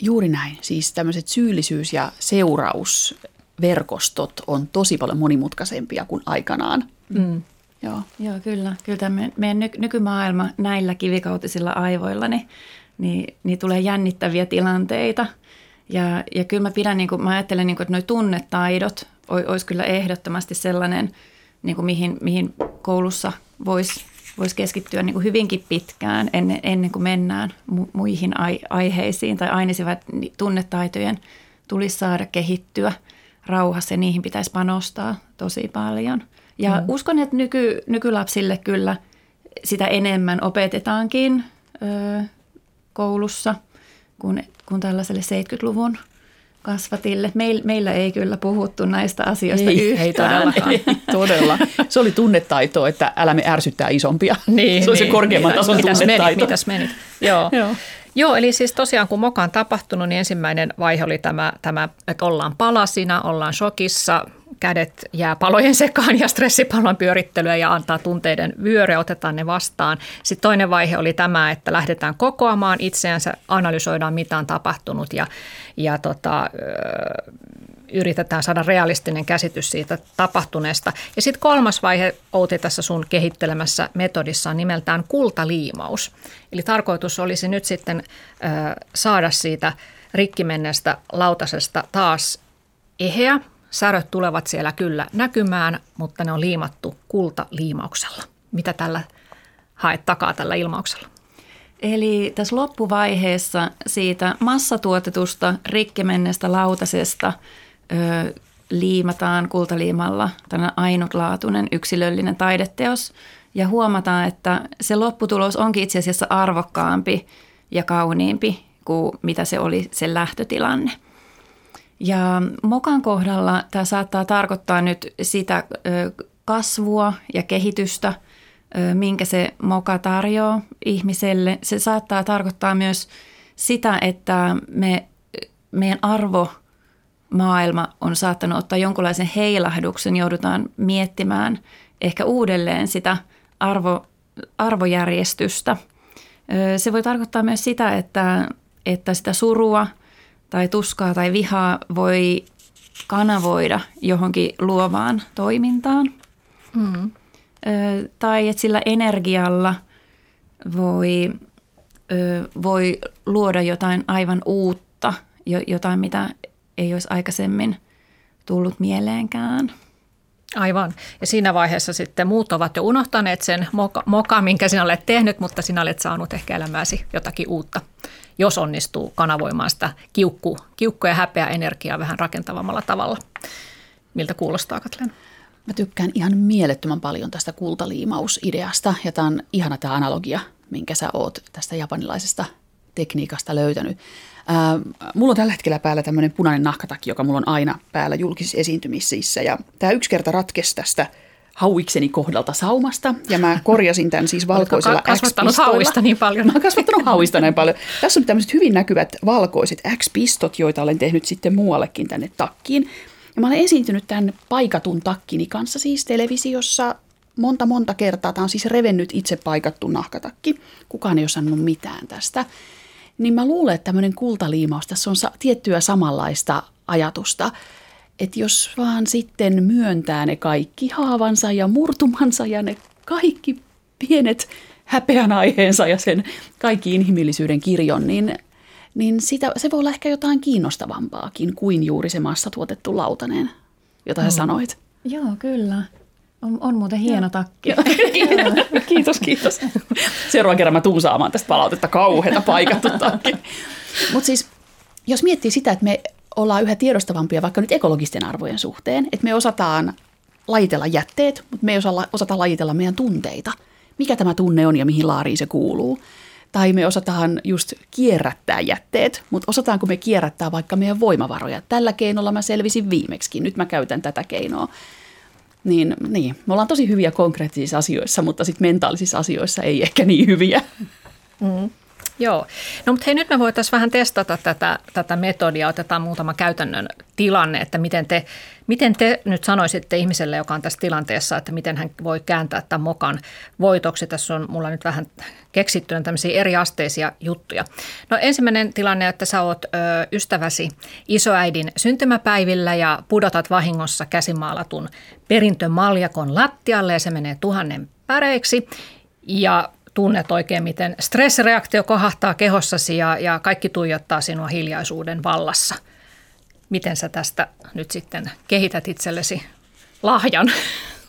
Juuri näin. Siis tämmöiset syyllisyys- ja seurausverkostot on tosi paljon monimutkaisempia kuin aikanaan. Mm. Joo. Joo, kyllä. Kyllä tämä meidän nykymaailma näillä kivikautisilla aivoilla, niin, niin, niin tulee jännittäviä tilanteita. Ja, ja kyllä mä pidän, niin kuin, mä ajattelen, niin kuin, että nuo tunnetaidot olisi kyllä ehdottomasti sellainen, niin kuin mihin, mihin koulussa voisi vois keskittyä niin kuin hyvinkin pitkään ennen, ennen kuin mennään mu, muihin ai, aiheisiin tai ainisivat tunnetaitojen tulisi saada kehittyä rauhassa ja niihin pitäisi panostaa tosi paljon – ja mm. uskon, että nyky, nykylapsille kyllä sitä enemmän opetetaankin ö, koulussa kuin, kuin tällaiselle 70-luvun kasvatille. Meil, meillä ei kyllä puhuttu näistä asioista ei, yhtään. Ei todellakaan. Ei, todella. Se oli tunnetaito, että älä me ärsyttää isompia. Niin, se oli niin. se korkeamman Mitä, tason mitäs tunnetaito. Menit, mitäs menit? Joo. Joo. Joo, eli siis tosiaan kun moka on tapahtunut, niin ensimmäinen vaihe oli tämä, tämä että ollaan palasina, ollaan shokissa, kädet jää palojen sekaan ja stressipallon pyörittelyä ja antaa tunteiden vyöre, otetaan ne vastaan. Sitten toinen vaihe oli tämä, että lähdetään kokoamaan itseänsä, analysoidaan mitä on tapahtunut ja, ja tota, yritetään saada realistinen käsitys siitä tapahtuneesta. Ja sitten kolmas vaihe, Outi, tässä sun kehittelemässä metodissa on nimeltään kultaliimaus. Eli tarkoitus olisi nyt sitten saada siitä rikkimenneestä lautasesta taas eheä, Säröt tulevat siellä kyllä näkymään, mutta ne on liimattu kultaliimauksella. Mitä tällä haet takaa tällä ilmauksella? Eli tässä loppuvaiheessa siitä massatuotetusta rikkimennestä lautasesta ö, liimataan kultaliimalla tällainen ainutlaatuinen yksilöllinen taideteos ja huomataan, että se lopputulos onkin itse asiassa arvokkaampi ja kauniimpi kuin mitä se oli se lähtötilanne. Ja mokan kohdalla tämä saattaa tarkoittaa nyt sitä kasvua ja kehitystä, minkä se moka tarjoaa ihmiselle. Se saattaa tarkoittaa myös sitä, että me, meidän arvo maailma on saattanut ottaa jonkunlaisen heilahduksen, joudutaan miettimään ehkä uudelleen sitä arvo, arvojärjestystä. Se voi tarkoittaa myös sitä, että, että sitä surua – tai tuskaa tai vihaa voi kanavoida johonkin luovaan toimintaan. Mm. Ö, tai että sillä energialla voi, ö, voi luoda jotain aivan uutta, jotain mitä ei olisi aikaisemmin tullut mieleenkään. Aivan. Ja siinä vaiheessa sitten muut ovat jo unohtaneet sen moka, moka, minkä sinä olet tehnyt, mutta sinä olet saanut ehkä elämääsi jotakin uutta jos onnistuu kanavoimaan sitä kiukku, kiukku- ja häpeä energiaa vähän rakentavammalla tavalla. Miltä kuulostaa, Katleen? Mä tykkään ihan mielettömän paljon tästä kultaliimausideasta ja tämä on ihana tämä analogia, minkä sä oot tästä japanilaisesta tekniikasta löytänyt. Ää, mulla on tällä hetkellä päällä tämmöinen punainen nahkatakki, joka mulla on aina päällä julkisissa esiintymisissä ja tämä yksi kerta ratkesi tästä hauikseni kohdalta saumasta ja mä korjasin tämän siis valkoisella Oletko kasvattanut hauista niin paljon? Mä oon kasvattanut hauista näin paljon. Tässä on tämmöiset hyvin näkyvät valkoiset X-pistot, joita olen tehnyt sitten muuallekin tänne takkiin. Ja mä olen esiintynyt tämän paikatun takkini kanssa siis televisiossa monta monta kertaa. Tämä on siis revennyt itse paikattu nahkatakki. Kukaan ei ole sanonut mitään tästä. Niin mä luulen, että tämmöinen kultaliimaus, tässä on tiettyä samanlaista ajatusta – että jos vaan sitten myöntää ne kaikki haavansa ja murtumansa ja ne kaikki pienet häpeän aiheensa ja sen kaikki inhimillisyyden kirjon, niin, niin sitä, se voi olla ehkä jotain kiinnostavampaakin kuin juuri se massatuotettu lautanen, jota sä sanoit. Joo, kyllä. On, on muuten hieno takki. kiitos, kiitos. Seuraavan kerran mä tuun saamaan tästä palautetta kauheita paikattu takki. Mutta siis, jos miettii sitä, että me ollaan yhä tiedostavampia vaikka nyt ekologisten arvojen suhteen, että me osataan lajitella jätteet, mutta me ei osata, lajitella meidän tunteita. Mikä tämä tunne on ja mihin laariin se kuuluu. Tai me osataan just kierrättää jätteet, mutta osataanko me kierrättää vaikka meidän voimavaroja. Tällä keinolla mä selvisin viimeksi, nyt mä käytän tätä keinoa. Niin, niin, me ollaan tosi hyviä konkreettisissa asioissa, mutta sitten mentaalisissa asioissa ei ehkä niin hyviä. Mm. Joo. No mutta hei, nyt me voitaisiin vähän testata tätä, tätä metodia. Otetaan muutama käytännön tilanne, että miten te, miten te nyt sanoisitte ihmiselle, joka on tässä tilanteessa, että miten hän voi kääntää tämän mokan voitoksi. Tässä on mulla nyt vähän keksittynä tämmöisiä eriasteisia juttuja. No ensimmäinen tilanne, että sä oot ö, ystäväsi isoäidin syntymäpäivillä ja pudotat vahingossa käsimaalatun perintömaljakon lattialle ja se menee tuhannen päreiksi. Ja tunnet oikein, miten stressireaktio kohahtaa kehossasi ja, ja kaikki tuijottaa sinua hiljaisuuden vallassa. Miten sä tästä nyt sitten kehität itsellesi lahjan?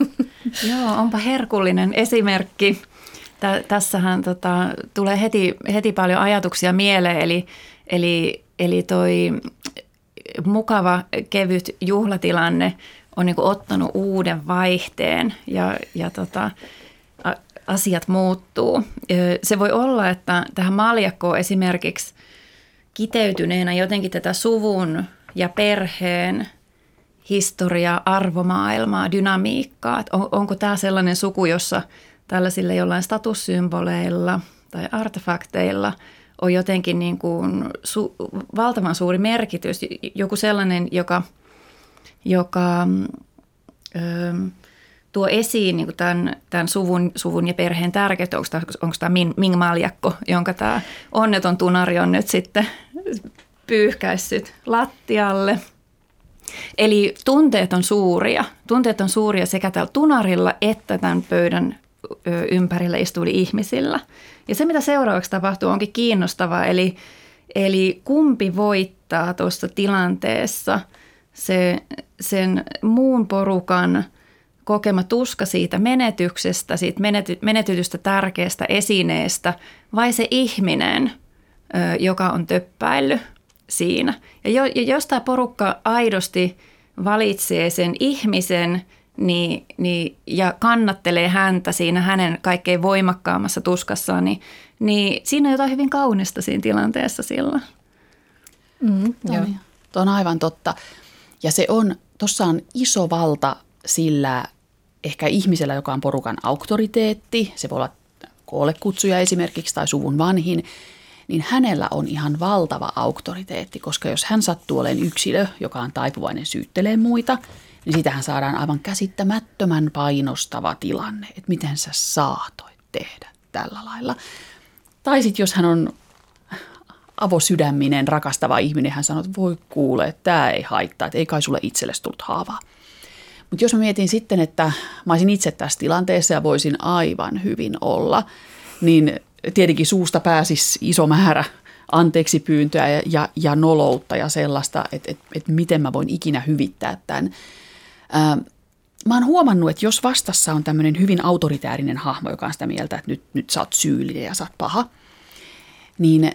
Joo, onpa herkullinen esimerkki. Tä, tässähän tota, tulee heti, heti paljon ajatuksia mieleen, eli, eli, eli toi mukava, kevyt juhlatilanne on niin ottanut uuden vaihteen ja, ja tota, asiat muuttuu. Se voi olla, että tähän maljakkoon esimerkiksi kiteytyneenä jotenkin tätä suvun ja perheen historiaa, arvomaailmaa, dynamiikkaa. on, onko tämä sellainen suku, jossa tällaisilla jollain statussymboleilla tai artefakteilla on jotenkin niin kuin su, valtavan suuri merkitys. Joku sellainen, joka, joka ö, tuo esiin niin tämän, tämän suvun, suvun ja perheen tärkeyttä. Onko tämä, onko tämä Ming Maljakko, jonka tämä onneton tunari on nyt sitten pyyhkäissyt lattialle. Eli tunteet on suuria. Tunteet on suuria sekä tällä tunarilla että tämän pöydän ympärillä istuvilla ihmisillä. Ja se, mitä seuraavaksi tapahtuu, onkin kiinnostavaa. Eli, eli kumpi voittaa tuossa tilanteessa se, sen muun porukan – kokema tuska siitä menetyksestä, siitä menety, menetytystä tärkeästä esineestä, vai se ihminen, joka on töppäillyt siinä. Ja, jo, ja jos tämä porukka aidosti valitsee sen ihmisen niin, niin, ja kannattelee häntä siinä hänen kaikkein voimakkaammassa tuskassaan, niin, niin siinä on jotain hyvin kaunista siinä tilanteessa silloin. Mm, joo. Tuo on aivan totta. Ja se on, tuossa on iso valta sillä ehkä ihmisellä, joka on porukan auktoriteetti, se voi olla koollekutsuja esimerkiksi tai suvun vanhin, niin hänellä on ihan valtava auktoriteetti, koska jos hän sattuu olemaan yksilö, joka on taipuvainen syyttelee muita, niin sitähän saadaan aivan käsittämättömän painostava tilanne, että miten sä saatoit tehdä tällä lailla. Tai sitten jos hän on avosydäminen, rakastava ihminen, hän sanoo, että voi kuule, tämä ei haittaa, että ei kai sulle itsellesi tullut haavaa. Mutta jos mä mietin sitten, että mä olisin itse tässä tilanteessa ja voisin aivan hyvin olla, niin tietenkin suusta pääsisi iso määrä anteeksi pyyntöä ja, ja, ja noloutta ja sellaista, että et, et miten mä voin ikinä hyvittää tämän. Ää, mä oon huomannut, että jos vastassa on tämmöinen hyvin autoritäärinen hahmo, joka on sitä mieltä, että nyt, nyt sä oot syyllinen ja sä oot paha, niin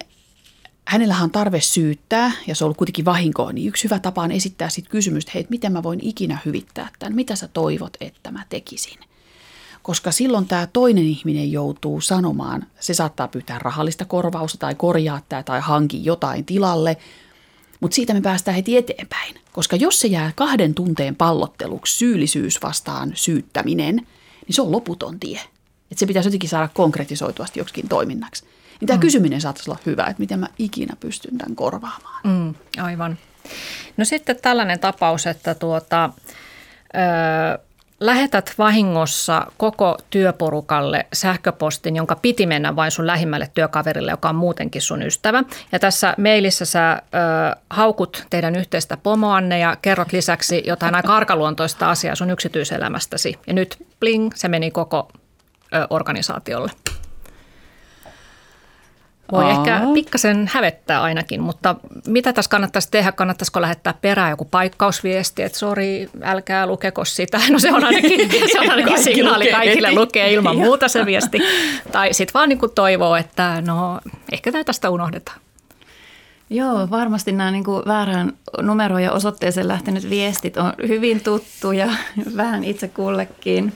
hänellähän on tarve syyttää, ja se on ollut kuitenkin vahinkoa, niin yksi hyvä tapa on esittää sitten kysymys, että hei, miten mä voin ikinä hyvittää tämän, mitä sä toivot, että mä tekisin. Koska silloin tämä toinen ihminen joutuu sanomaan, se saattaa pyytää rahallista korvausta tai korjaa tämä tai hanki jotain tilalle, Mutta siitä me päästään heti eteenpäin, koska jos se jää kahden tunteen pallotteluksi syyllisyys vastaan syyttäminen, niin se on loputon tie. Että se pitäisi jotenkin saada konkretisoituasti joksikin toiminnaksi. Niin tämä mm. kysyminen saattaisi olla hyvä, että miten mä ikinä pystyn tämän korvaamaan. Mm, aivan. No sitten tällainen tapaus, että tuota, ö, lähetät vahingossa koko työporukalle sähköpostin, jonka piti mennä vain sun lähimmälle työkaverille, joka on muutenkin sun ystävä. Ja tässä mailissa sä ö, haukut teidän yhteistä pomoanne ja kerrot lisäksi jotain aika arkaluontoista asiaa sun yksityiselämästäsi. Ja nyt bling, se meni koko ö, organisaatiolle. Voi Aa. ehkä pikkasen hävettää ainakin, mutta mitä tässä kannattaisi tehdä? Kannattaisiko lähettää perään joku paikkausviesti, että sori, älkää lukeko sitä. No se on ainakin, se on ainakin signaali lukee kaikille lukee ilman muuta se viesti. Tai sitten vaan niin kuin toivoo, että no ehkä tämä tästä unohdetaan. Joo, varmasti nämä niin kuin väärään numeroon ja osoitteeseen lähtenyt viestit on hyvin tuttuja vähän itse kullekin.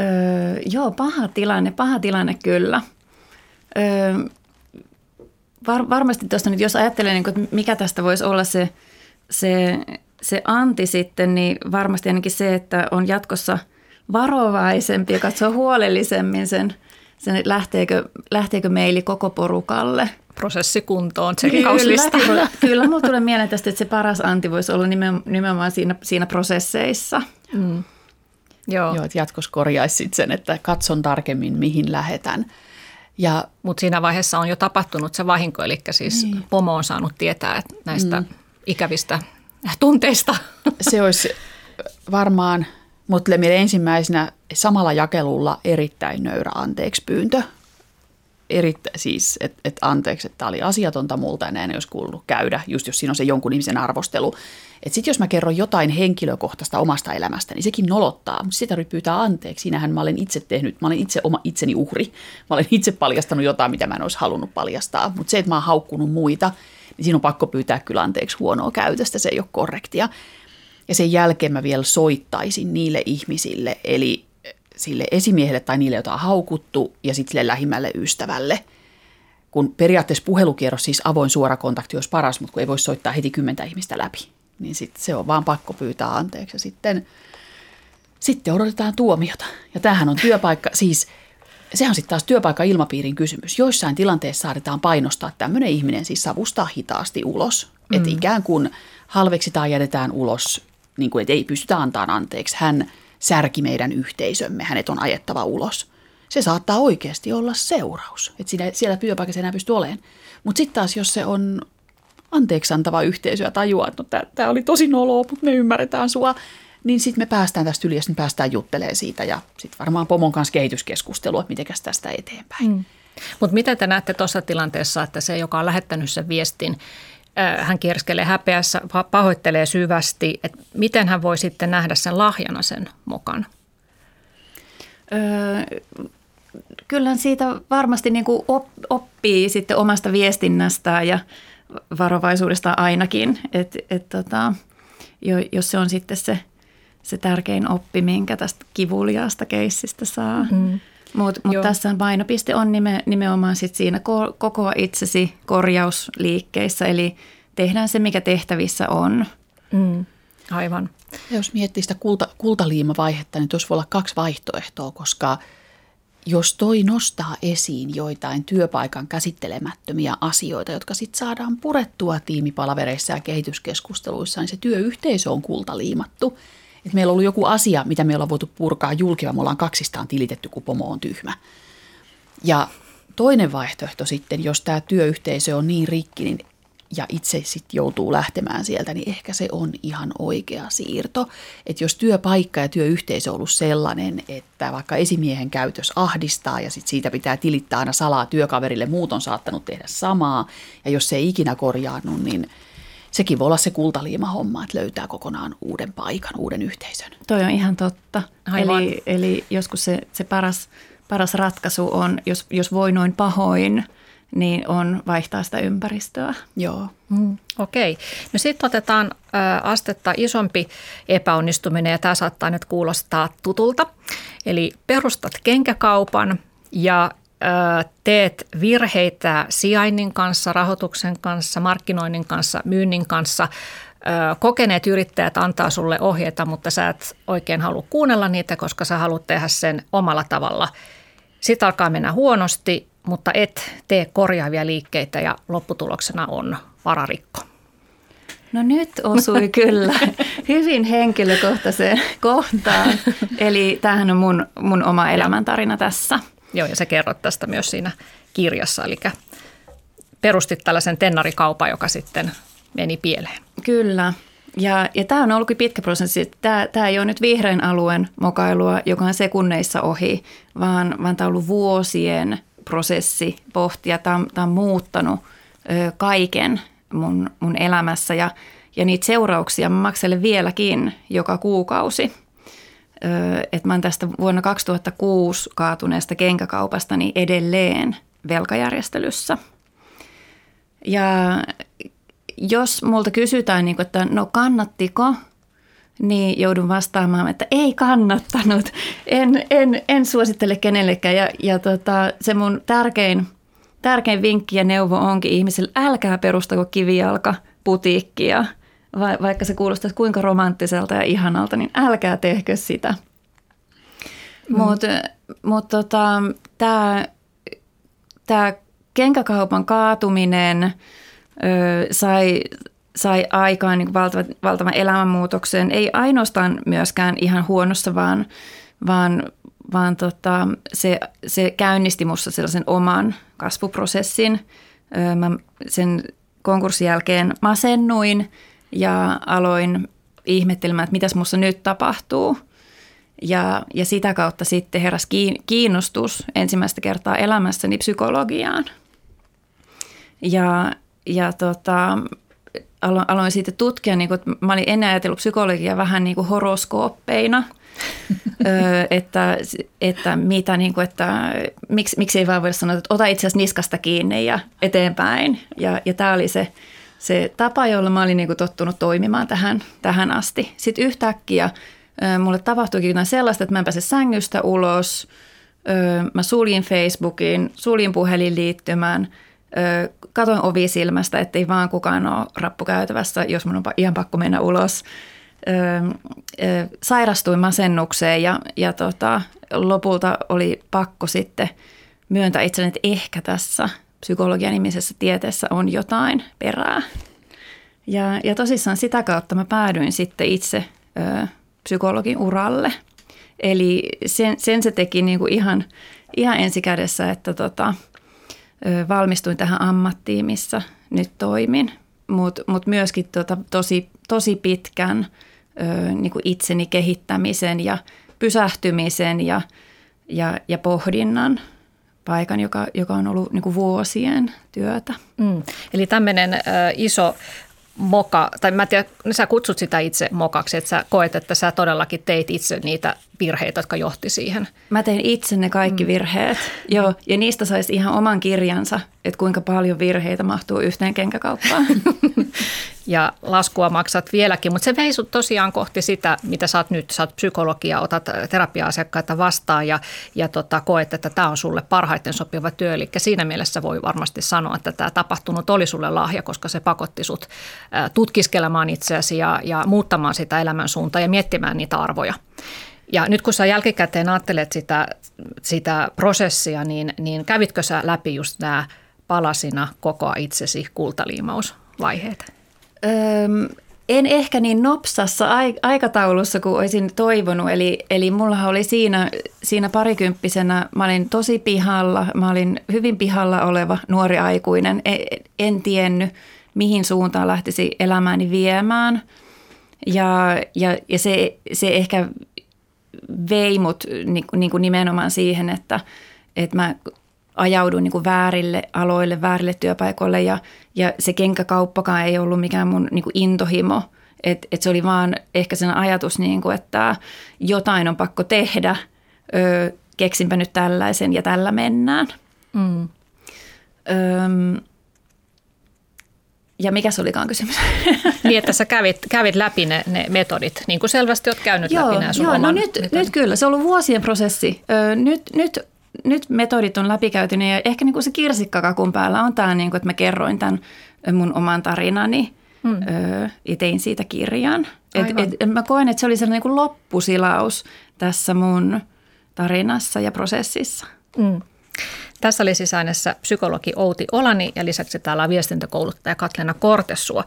Öö, joo, paha tilanne, paha tilanne kyllä – Öö, var, varmasti tuosta nyt, jos ajattelee, niin kuin, että mikä tästä voisi olla se, se, se anti sitten, niin varmasti ainakin se, että on jatkossa varovaisempi ja katsoo huolellisemmin sen, sen lähteekö, lähteekö meili koko porukalle. Prosessikuntoon, tsekkauslista. Kyllä, kyllä mulla tulee mieleen tästä, että se paras anti voisi olla nimenomaan siinä, siinä prosesseissa. Mm. Joo. Joo, että jatkossa korjaisit sen, että katson tarkemmin, mihin lähetän. Ja, Mutta siinä vaiheessa on jo tapahtunut se vahinko, eli siis niin. pomo on saanut tietää näistä mm. ikävistä tunteista. Se olisi varmaan, mutta meille ensimmäisenä samalla jakelulla erittäin nöyrä anteeksi pyyntö. Erittä, siis, että et anteeksi, että tämä oli asiatonta multa ei olisi kuulunut käydä, just jos siinä on se jonkun ihmisen arvostelu. Että sitten jos mä kerron jotain henkilökohtaista omasta elämästä, niin sekin nolottaa. Mutta sitä tarvitsee pyytää anteeksi. Siinähän mä olen itse tehnyt, mä olen itse oma itseni uhri. Mä olen itse paljastanut jotain, mitä mä en olisi halunnut paljastaa. Mutta se, että mä oon haukkunut muita, niin siinä on pakko pyytää kyllä anteeksi huonoa käytöstä. Se ei ole korrektia. Ja sen jälkeen mä vielä soittaisin niille ihmisille, eli sille esimiehelle tai niille, joita on haukuttu, ja sitten sille lähimmälle ystävälle. Kun periaatteessa puhelukierros, siis avoin suora kontakti olisi paras, mutta kun ei voi soittaa heti kymmentä ihmistä läpi niin sit se on vaan pakko pyytää anteeksi ja sitten, sitten odotetaan tuomiota. Ja tämähän on työpaikka, siis sehän on sitten taas työpaikka ilmapiirin kysymys. Joissain tilanteissa saadaan painostaa tämmöinen ihminen siis savustaa hitaasti ulos. Mm. Että ikään kuin halveksitaan jätetään ulos, niin kuin, että ei pystytä antamaan anteeksi. Hän särki meidän yhteisömme, hänet on ajettava ulos. Se saattaa oikeasti olla seuraus, että siinä, siellä työpaikassa enää pysty olemaan. Mutta sitten taas, jos se on anteeksi antava yhteisö ja tajuaa, että no, tämä oli tosi noloa, mutta me ymmärretään sua, niin sitten me päästään tästä yli ja sitten päästään juttelemaan siitä ja sitten varmaan pomon kanssa kehityskeskustelua, että mitenkäs tästä eteenpäin. Mm. Mutta miten te näette tuossa tilanteessa, että se, joka on lähettänyt sen viestin, hän kierskelee häpeässä, pahoittelee syvästi, että miten hän voi sitten nähdä sen lahjana sen mukaan? Öö, kyllä siitä varmasti niin kuin oppii sitten omasta viestinnästään ja varovaisuudesta ainakin, että et tota, jos se on sitten se, se tärkein oppi, minkä tästä kivuliaasta keissistä saa. Mm-hmm. Mutta mut tässä painopiste on nime, nimenomaan sit siinä ko, koko itsesi korjausliikkeissä, eli tehdään se, mikä tehtävissä on. Mm, aivan. Ja jos miettii sitä kulta, kultaliimavaihetta, niin tuossa voi olla kaksi vaihtoehtoa, koska – jos toi nostaa esiin joitain työpaikan käsittelemättömiä asioita, jotka sitten saadaan purettua tiimipalavereissa ja kehityskeskusteluissa, niin se työyhteisö on kultaliimattu. Et meillä on ollut joku asia, mitä me ollaan voitu purkaa julki, me ollaan kaksistaan tilitetty, kun pomo on tyhmä. Ja toinen vaihtoehto sitten, jos tämä työyhteisö on niin rikki, niin ja itse sitten joutuu lähtemään sieltä, niin ehkä se on ihan oikea siirto. Että jos työpaikka ja työyhteisö on ollut sellainen, että vaikka esimiehen käytös ahdistaa ja sit siitä pitää tilittää aina salaa työkaverille, muut on saattanut tehdä samaa, ja jos se ei ikinä korjaannut, niin sekin voi olla se kultaliima-homma, että löytää kokonaan uuden paikan, uuden yhteisön. Toi on ihan totta. Eli, eli joskus se, se paras, paras ratkaisu on, jos, jos voi noin pahoin – niin on vaihtaa sitä ympäristöä. Joo. Mm, Okei. Okay. No sitten otetaan ä, astetta isompi epäonnistuminen ja tämä saattaa nyt kuulostaa tutulta. Eli perustat kenkäkaupan ja teet virheitä sijainnin kanssa, rahoituksen kanssa, markkinoinnin kanssa, myynnin kanssa. Kokeneet yrittäjät antaa sulle ohjeita, mutta sä et oikein halua kuunnella niitä, koska sä haluat tehdä sen omalla tavalla. Sitten alkaa mennä huonosti, mutta et tee korjaavia liikkeitä ja lopputuloksena on vararikko. No nyt osui kyllä hyvin henkilökohtaiseen kohtaan. Eli tämähän on mun, mun oma elämäntarina tässä. Joo, ja sä kerrot tästä myös siinä kirjassa, eli perustit tällaisen tennarikaupan, joka sitten meni pieleen. Kyllä, ja, ja tämä on ollutkin pitkä prosessi. Tämä, ei ole nyt vihreän alueen mokailua, joka on sekunneissa ohi, vaan, vaan tämä on ollut vuosien prosessi pohtia. Tämä on, tämä on muuttanut ö, kaiken mun, mun elämässä ja, ja niitä seurauksia mä makselen vieläkin joka kuukausi – että mä oon tästä vuonna 2006 kaatuneesta kenkäkaupasta niin edelleen velkajärjestelyssä. Ja jos multa kysytään, niin että no kannattiko, niin joudun vastaamaan, että ei kannattanut. En, en, en suosittele kenellekään. Ja, ja tota, se mun tärkein, tärkein vinkki ja neuvo onkin ihmisille, älkää perustako kivijalka putiikkia – vaikka se kuulostaisi kuinka romanttiselta ja ihanalta, niin älkää tehkö sitä. Mm. Mutta mut tota, tämä kenkäkaupan kaatuminen ö, sai, sai aikaan niin valtavan, valtavan elämänmuutoksen. Ei ainoastaan myöskään ihan huonossa, vaan, vaan, vaan tota, se, se käynnisti minussa sellaisen oman kasvuprosessin. Ö, mä sen konkurssin jälkeen masennuin – ja aloin ihmettelemään, että mitäs minussa nyt tapahtuu. Ja, ja sitä kautta sitten heräsi kiinnostus ensimmäistä kertaa elämässäni psykologiaan. Ja, ja tota, aloin, aloin sitten tutkia, niin kuin, että mä olin ennen ajatellut psykologiaa vähän niin kuin horoskooppeina, että, että mitä niin kuin, että miksi, miksi ei vaan voida sanoa, että ota itse asiassa niskasta kiinni ja eteenpäin. Ja, ja tämä oli se se tapa, jolla mä olin niin tottunut toimimaan tähän, tähän asti. Sitten yhtäkkiä mulle tapahtuikin jotain sellaista, että mä en pääse sängystä ulos. Mä suljin Facebookin, suljin puhelinliittymän, katoin ovisilmästä, ettei vaan kukaan ole rappukäytävässä, jos mun on ihan pakko mennä ulos. Sairastuin masennukseen ja, ja tota, lopulta oli pakko sitten myöntää itselleni, että ehkä tässä – psykologian nimisessä tieteessä on jotain perää. Ja, ja tosissaan sitä kautta mä päädyin sitten itse ö, psykologin uralle. Eli sen, sen se teki niin kuin ihan, ihan ensikädessä, että tota, ö, valmistuin tähän ammattiin, missä nyt toimin. Mutta mut myöskin tota, tosi, tosi pitkän ö, niin kuin itseni kehittämisen ja pysähtymisen ja, ja, ja pohdinnan – paikan, joka, joka on ollut niin vuosien työtä. Mm. Eli tämmöinen iso moka, tai mä tiedän, sä kutsut sitä itse mokaksi, että sä koet, että sä todellakin teit itse niitä virheitä, jotka johti siihen. Mä tein itse ne kaikki mm. virheet, joo, ja niistä saisi ihan oman kirjansa, että kuinka paljon virheitä mahtuu yhteen kenkäkauppaan. ja laskua maksat vieläkin, mutta se vei sut tosiaan kohti sitä, mitä sä oot nyt. Sä oot psykologia, otat terapia-asiakkaita vastaan ja, ja tota, koet, että tämä on sulle parhaiten sopiva työ. Eli siinä mielessä voi varmasti sanoa, että tämä tapahtunut oli sulle lahja, koska se pakotti sut tutkiskelemaan itseäsi ja, ja muuttamaan sitä elämänsuuntaa ja miettimään niitä arvoja. Ja nyt kun sä jälkikäteen ajattelet sitä, sitä prosessia, niin, niin kävitkö sä läpi just nämä palasina koko itsesi kultaliimausvaiheet? Öm, en ehkä niin nopsassa aikataulussa kuin olisin toivonut. Eli, eli mulla oli siinä, siinä parikymppisenä, mä olin tosi pihalla, mä olin hyvin pihalla oleva nuori aikuinen. En, en tiennyt, mihin suuntaan lähtisi elämääni viemään. Ja, ja, ja se, se ehkä vei mut niin, niin kuin nimenomaan siihen, että, että mä ajauduin niin kuin väärille aloille, väärille työpaikoille ja, ja se kenkäkauppakaan ei ollut mikään mun niin kuin intohimo. Et, et se oli vaan ehkä sen ajatus, niin kuin, että jotain on pakko tehdä, öö, keksinpä nyt tällaisen ja tällä mennään. Mm. Öm, ja mikä se olikaan kysymys? niin, että sä kävit, kävit läpi ne, ne metodit, niin kuin selvästi olet käynyt joo, läpi nämä sun joo, no nyt, nyt kyllä, se on ollut vuosien prosessi. Ö, nyt, nyt nyt metodit on läpikäytynyt ja ehkä niin kuin se kirsikkakakun päällä on tämä, niin kuin, että mä kerroin tämän mun oman tarinani mm. öö, ja tein siitä kirjan. Et, et, mä koen, että se oli sellainen niin kuin loppusilaus tässä mun tarinassa ja prosessissa. Mm. Tässä oli sisäinessä psykologi Outi Olani ja lisäksi täällä on viestintäkouluttaja Katlena Kortesua.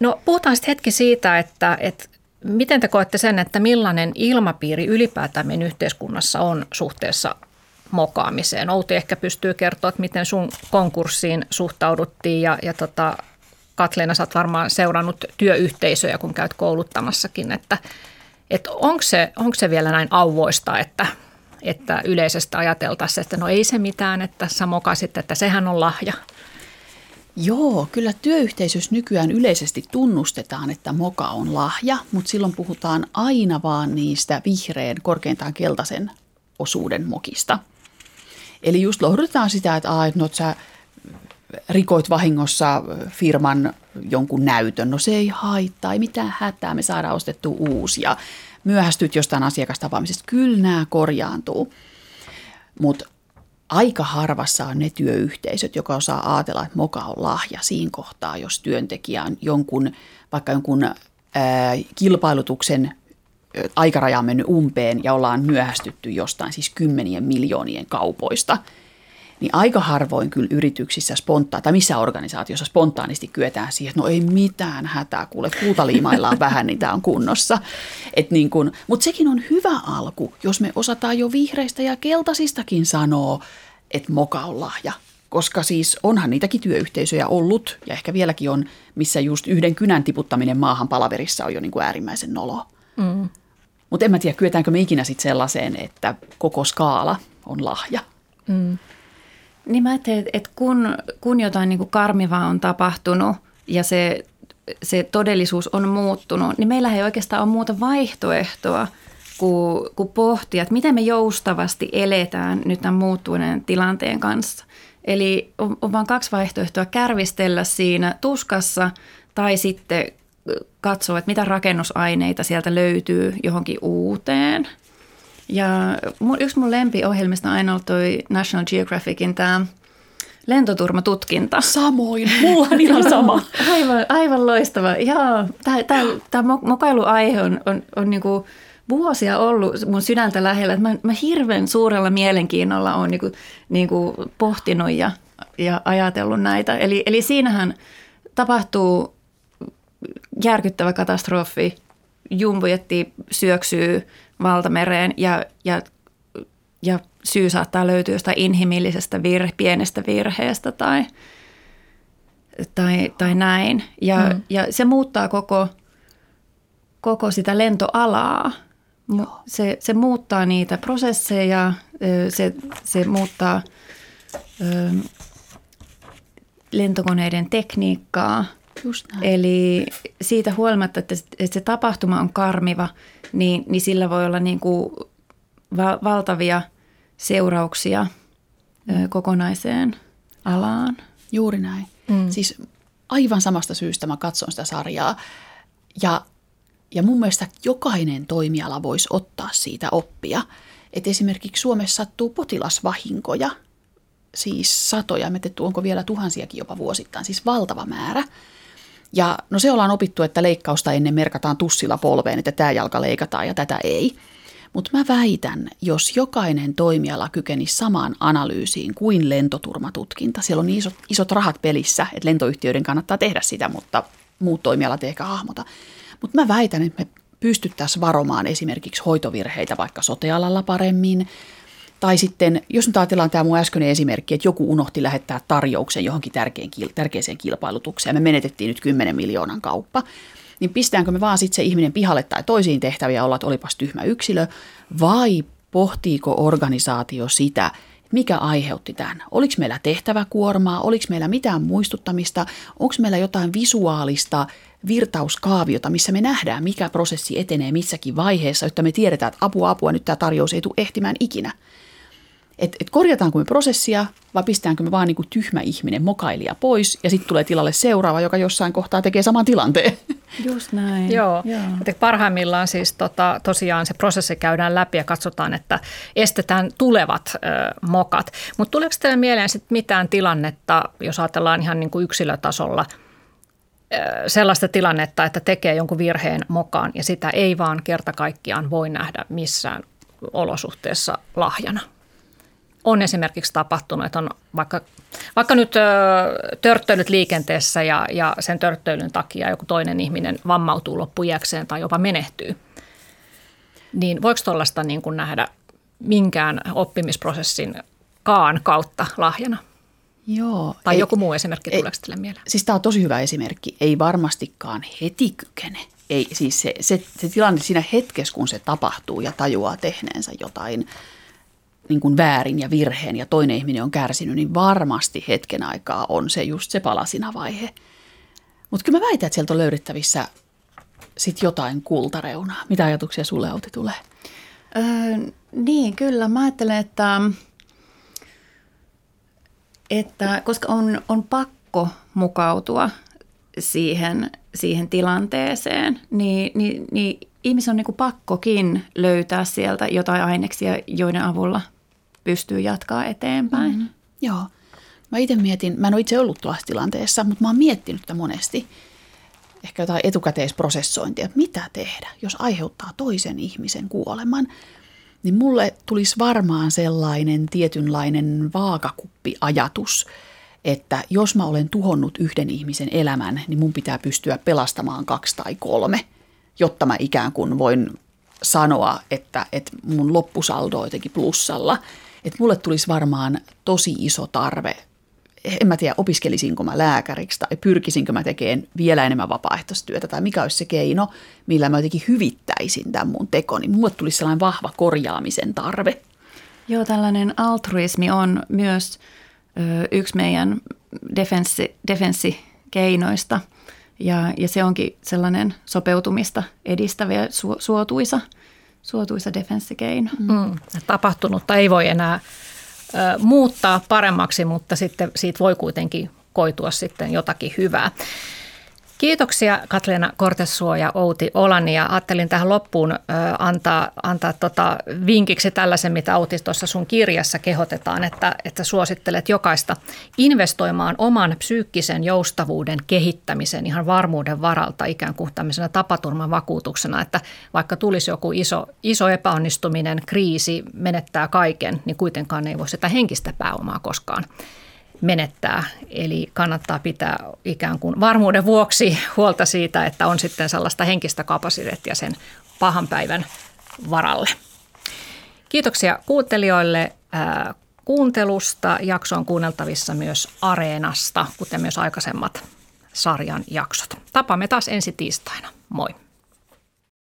No puhutaan sitten hetki siitä, että, että miten te koette sen, että millainen ilmapiiri ylipäätään meidän yhteiskunnassa on suhteessa mokaamiseen? Outi ehkä pystyy kertoa, että miten sun konkurssiin suhtauduttiin ja, ja tota, Katleena, sä oot varmaan seurannut työyhteisöjä, kun käyt kouluttamassakin, että, että onko, se, onko se vielä näin auvoista, että, että yleisesti ajateltaisiin, että no ei se mitään, että sä mokasit, että sehän on lahja. Joo, kyllä työyhteisössä nykyään yleisesti tunnustetaan, että moka on lahja, mutta silloin puhutaan aina vaan niistä vihreän, korkeintaan keltaisen osuuden mokista. Eli just lohdutetaan sitä, että, aah, no, sä rikoit vahingossa firman jonkun näytön, no se ei haittaa, ei mitään hätää, me saadaan ostettu uusi ja myöhästyt jostain asiakastapaamisesta, kyllä nämä korjaantuu. Mutta aika harvassa on ne työyhteisöt, joka osaa ajatella, että moka on lahja siinä kohtaa, jos työntekijä on jonkun, vaikka jonkun ää, kilpailutuksen aikaraja on mennyt umpeen ja ollaan myöhästytty jostain siis kymmenien miljoonien kaupoista – niin aika harvoin kyllä yrityksissä spontaan, tai missä organisaatiossa spontaanisti kyetään siihen, että no ei mitään hätää, kuule kuutaliimaillaan vähän, niin tämä on kunnossa. Et niin kun, mutta sekin on hyvä alku, jos me osataan jo vihreistä ja keltaisistakin sanoa, että moka on lahja. Koska siis onhan niitäkin työyhteisöjä ollut, ja ehkä vieläkin on, missä just yhden kynän tiputtaminen maahan palaverissa on jo niin kuin äärimmäisen nolo. Mm. Mutta en mä tiedä, kyetäänkö me ikinä sitten sellaiseen, että koko skaala on lahja. Mm. Niin mä ajattelin, että kun, kun jotain niin kuin karmivaa on tapahtunut ja se, se todellisuus on muuttunut, niin meillä ei oikeastaan ole muuta vaihtoehtoa kuin, kuin pohtia, että miten me joustavasti eletään nyt tämän muuttuneen tilanteen kanssa. Eli on, on vain kaksi vaihtoehtoa, kärvistellä siinä tuskassa tai sitten katsoa, että mitä rakennusaineita sieltä löytyy johonkin uuteen – ja yksi mun lempiohjelmista on aina ollut toi National Geographicin tämä lentoturmatutkinta. Samoin, mulla on ihan sama. aivan, aivan loistava. Tämä mokailuaihe on, on, on niinku vuosia ollut mun sydäntä lähellä. Mä, mä hirveän suurella mielenkiinnolla olen niinku, niinku pohtinut ja, ja ajatellut näitä. Eli, eli siinähän tapahtuu järkyttävä katastrofi. Jumbojetti syöksyy valtamereen ja, ja, ja syy saattaa löytyä jostain inhimillisestä virhe, pienestä virheestä tai, tai, tai näin. Ja, mm. ja se muuttaa koko, koko sitä lentoalaa. Se, se muuttaa niitä prosesseja, se, se muuttaa ö, lentokoneiden tekniikkaa. Just näin. Eli siitä huolimatta, että, että se tapahtuma on karmiva – niin, niin sillä voi olla niin kuin va- valtavia seurauksia ö, kokonaiseen alaan. Juuri näin. Mm. Siis aivan samasta syystä mä katson sitä sarjaa. Ja, ja mun mielestä jokainen toimiala voisi ottaa siitä oppia. Että esimerkiksi Suomessa sattuu potilasvahinkoja, siis satoja, me onko vielä tuhansiakin jopa vuosittain, siis valtava määrä – ja no se ollaan opittu, että leikkausta ennen merkataan tussilla polveen, että tämä jalka leikataan ja tätä ei. Mutta mä väitän, jos jokainen toimiala kykeni samaan analyysiin kuin lentoturmatutkinta, siellä on niin isot, isot rahat pelissä, että lentoyhtiöiden kannattaa tehdä sitä, mutta muut toimialat ehkä hahmota. Mutta mä väitän, että me pystyttäisiin varomaan esimerkiksi hoitovirheitä vaikka sotealalla paremmin, tai sitten, jos nyt ajatellaan tämä mun äskeinen esimerkki, että joku unohti lähettää tarjouksen johonkin tärkeäseen kilpailutukseen, me menetettiin nyt 10 miljoonan kauppa, niin pistäänkö me vaan sitten se ihminen pihalle tai toisiin tehtäviä olla, että olipas tyhmä yksilö, vai pohtiiko organisaatio sitä, mikä aiheutti tämän? Oliko meillä tehtäväkuormaa, oliko meillä mitään muistuttamista, onko meillä jotain visuaalista virtauskaaviota, missä me nähdään, mikä prosessi etenee missäkin vaiheessa, että me tiedetään, että apua, apua, nyt tämä tarjous ei tule ehtimään ikinä. Et, et korjataanko me prosessia vai pistäänkö me vaan niin kuin tyhmä ihminen, mokailija pois ja sitten tulee tilalle seuraava, joka jossain kohtaa tekee saman tilanteen. Just näin. Joo. Joo. Että parhaimmillaan siis tota, tosiaan se prosessi käydään läpi ja katsotaan, että estetään tulevat ö, mokat. Mutta tuleeko teille mieleen sit mitään tilannetta, jos ajatellaan ihan niin kuin yksilötasolla – sellaista tilannetta, että tekee jonkun virheen mokaan ja sitä ei vaan kerta kaikkiaan voi nähdä missään olosuhteessa lahjana. On esimerkiksi tapahtunut, että on vaikka, vaikka nyt ö, törttöilyt liikenteessä ja, ja sen törttöilyn takia joku toinen ihminen vammautuu loppujäkseen tai jopa menehtyy, niin voiko tuollaista niin kuin nähdä minkään oppimisprosessin kaan kautta lahjana? Joo. Tai ei, joku muu esimerkki, ei, tuleeko teille mieleen? Siis tämä on tosi hyvä esimerkki. Ei varmastikaan heti kykene. Ei, siis se, se, se tilanne siinä hetkessä, kun se tapahtuu ja tajuaa tehneensä jotain niin kuin väärin ja virheen ja toinen ihminen on kärsinyt, niin varmasti hetken aikaa on se just se palasina vaihe. Mutta kyllä mä väitän, että sieltä on löydettävissä sit jotain kultareunaa. Mitä ajatuksia sulle Outi tulee? Öö, niin, kyllä. Mä ajattelen, että että koska on, on pakko mukautua siihen, siihen tilanteeseen, niin, niin, niin ihmisen on niin pakkokin löytää sieltä jotain aineksia, joiden avulla pystyy jatkaa eteenpäin. Mm-hmm. Joo. Mä itse mietin, mä en ole itse ollut tuossa tilanteessa, mutta mä oon miettinyt sitä monesti, ehkä jotain etukäteisprosessointia, että mitä tehdä, jos aiheuttaa toisen ihmisen kuoleman – niin mulle tulisi varmaan sellainen tietynlainen vaakakuppiajatus, että jos mä olen tuhonnut yhden ihmisen elämän, niin mun pitää pystyä pelastamaan kaksi tai kolme, jotta mä ikään kuin voin sanoa, että, että mun loppusaldo on jotenkin plussalla. Että mulle tulisi varmaan tosi iso tarve en mä tiedä, opiskelisinko mä lääkäriksi tai pyrkisinkö mä tekemään vielä enemmän vapaaehtoistyötä tai mikä olisi se keino, millä mä jotenkin hyvittäisin tämän mun tekoni. Mulle tulisi sellainen vahva korjaamisen tarve. Joo, tällainen altruismi on myös ö, yksi meidän defenssi, defenssikeinoista ja, ja se onkin sellainen sopeutumista edistävä ja su, suotuisa, suotuisa defenssikeino. Mm. Tapahtunutta ei voi enää muuttaa paremmaksi, mutta sitten siitä voi kuitenkin koitua sitten jotakin hyvää. Kiitoksia Katleena Kortesuo ja Outi Olani ja ajattelin tähän loppuun antaa, antaa tota vinkiksi tällaisen, mitä Outi tuossa sun kirjassa kehotetaan, että, että suosittelet jokaista investoimaan oman psyykkisen joustavuuden kehittämisen ihan varmuuden varalta ikään kuin tämmöisenä tapaturman vakuutuksena, että vaikka tulisi joku iso, iso epäonnistuminen, kriisi, menettää kaiken, niin kuitenkaan ei voi sitä henkistä pääomaa koskaan menettää. Eli kannattaa pitää ikään kuin varmuuden vuoksi huolta siitä, että on sitten sellaista henkistä kapasiteettia sen pahan päivän varalle. Kiitoksia kuuntelijoille kuuntelusta. Jakso on kuunneltavissa myös Areenasta, kuten myös aikaisemmat sarjan jaksot. Tapaamme taas ensi tiistaina. Moi!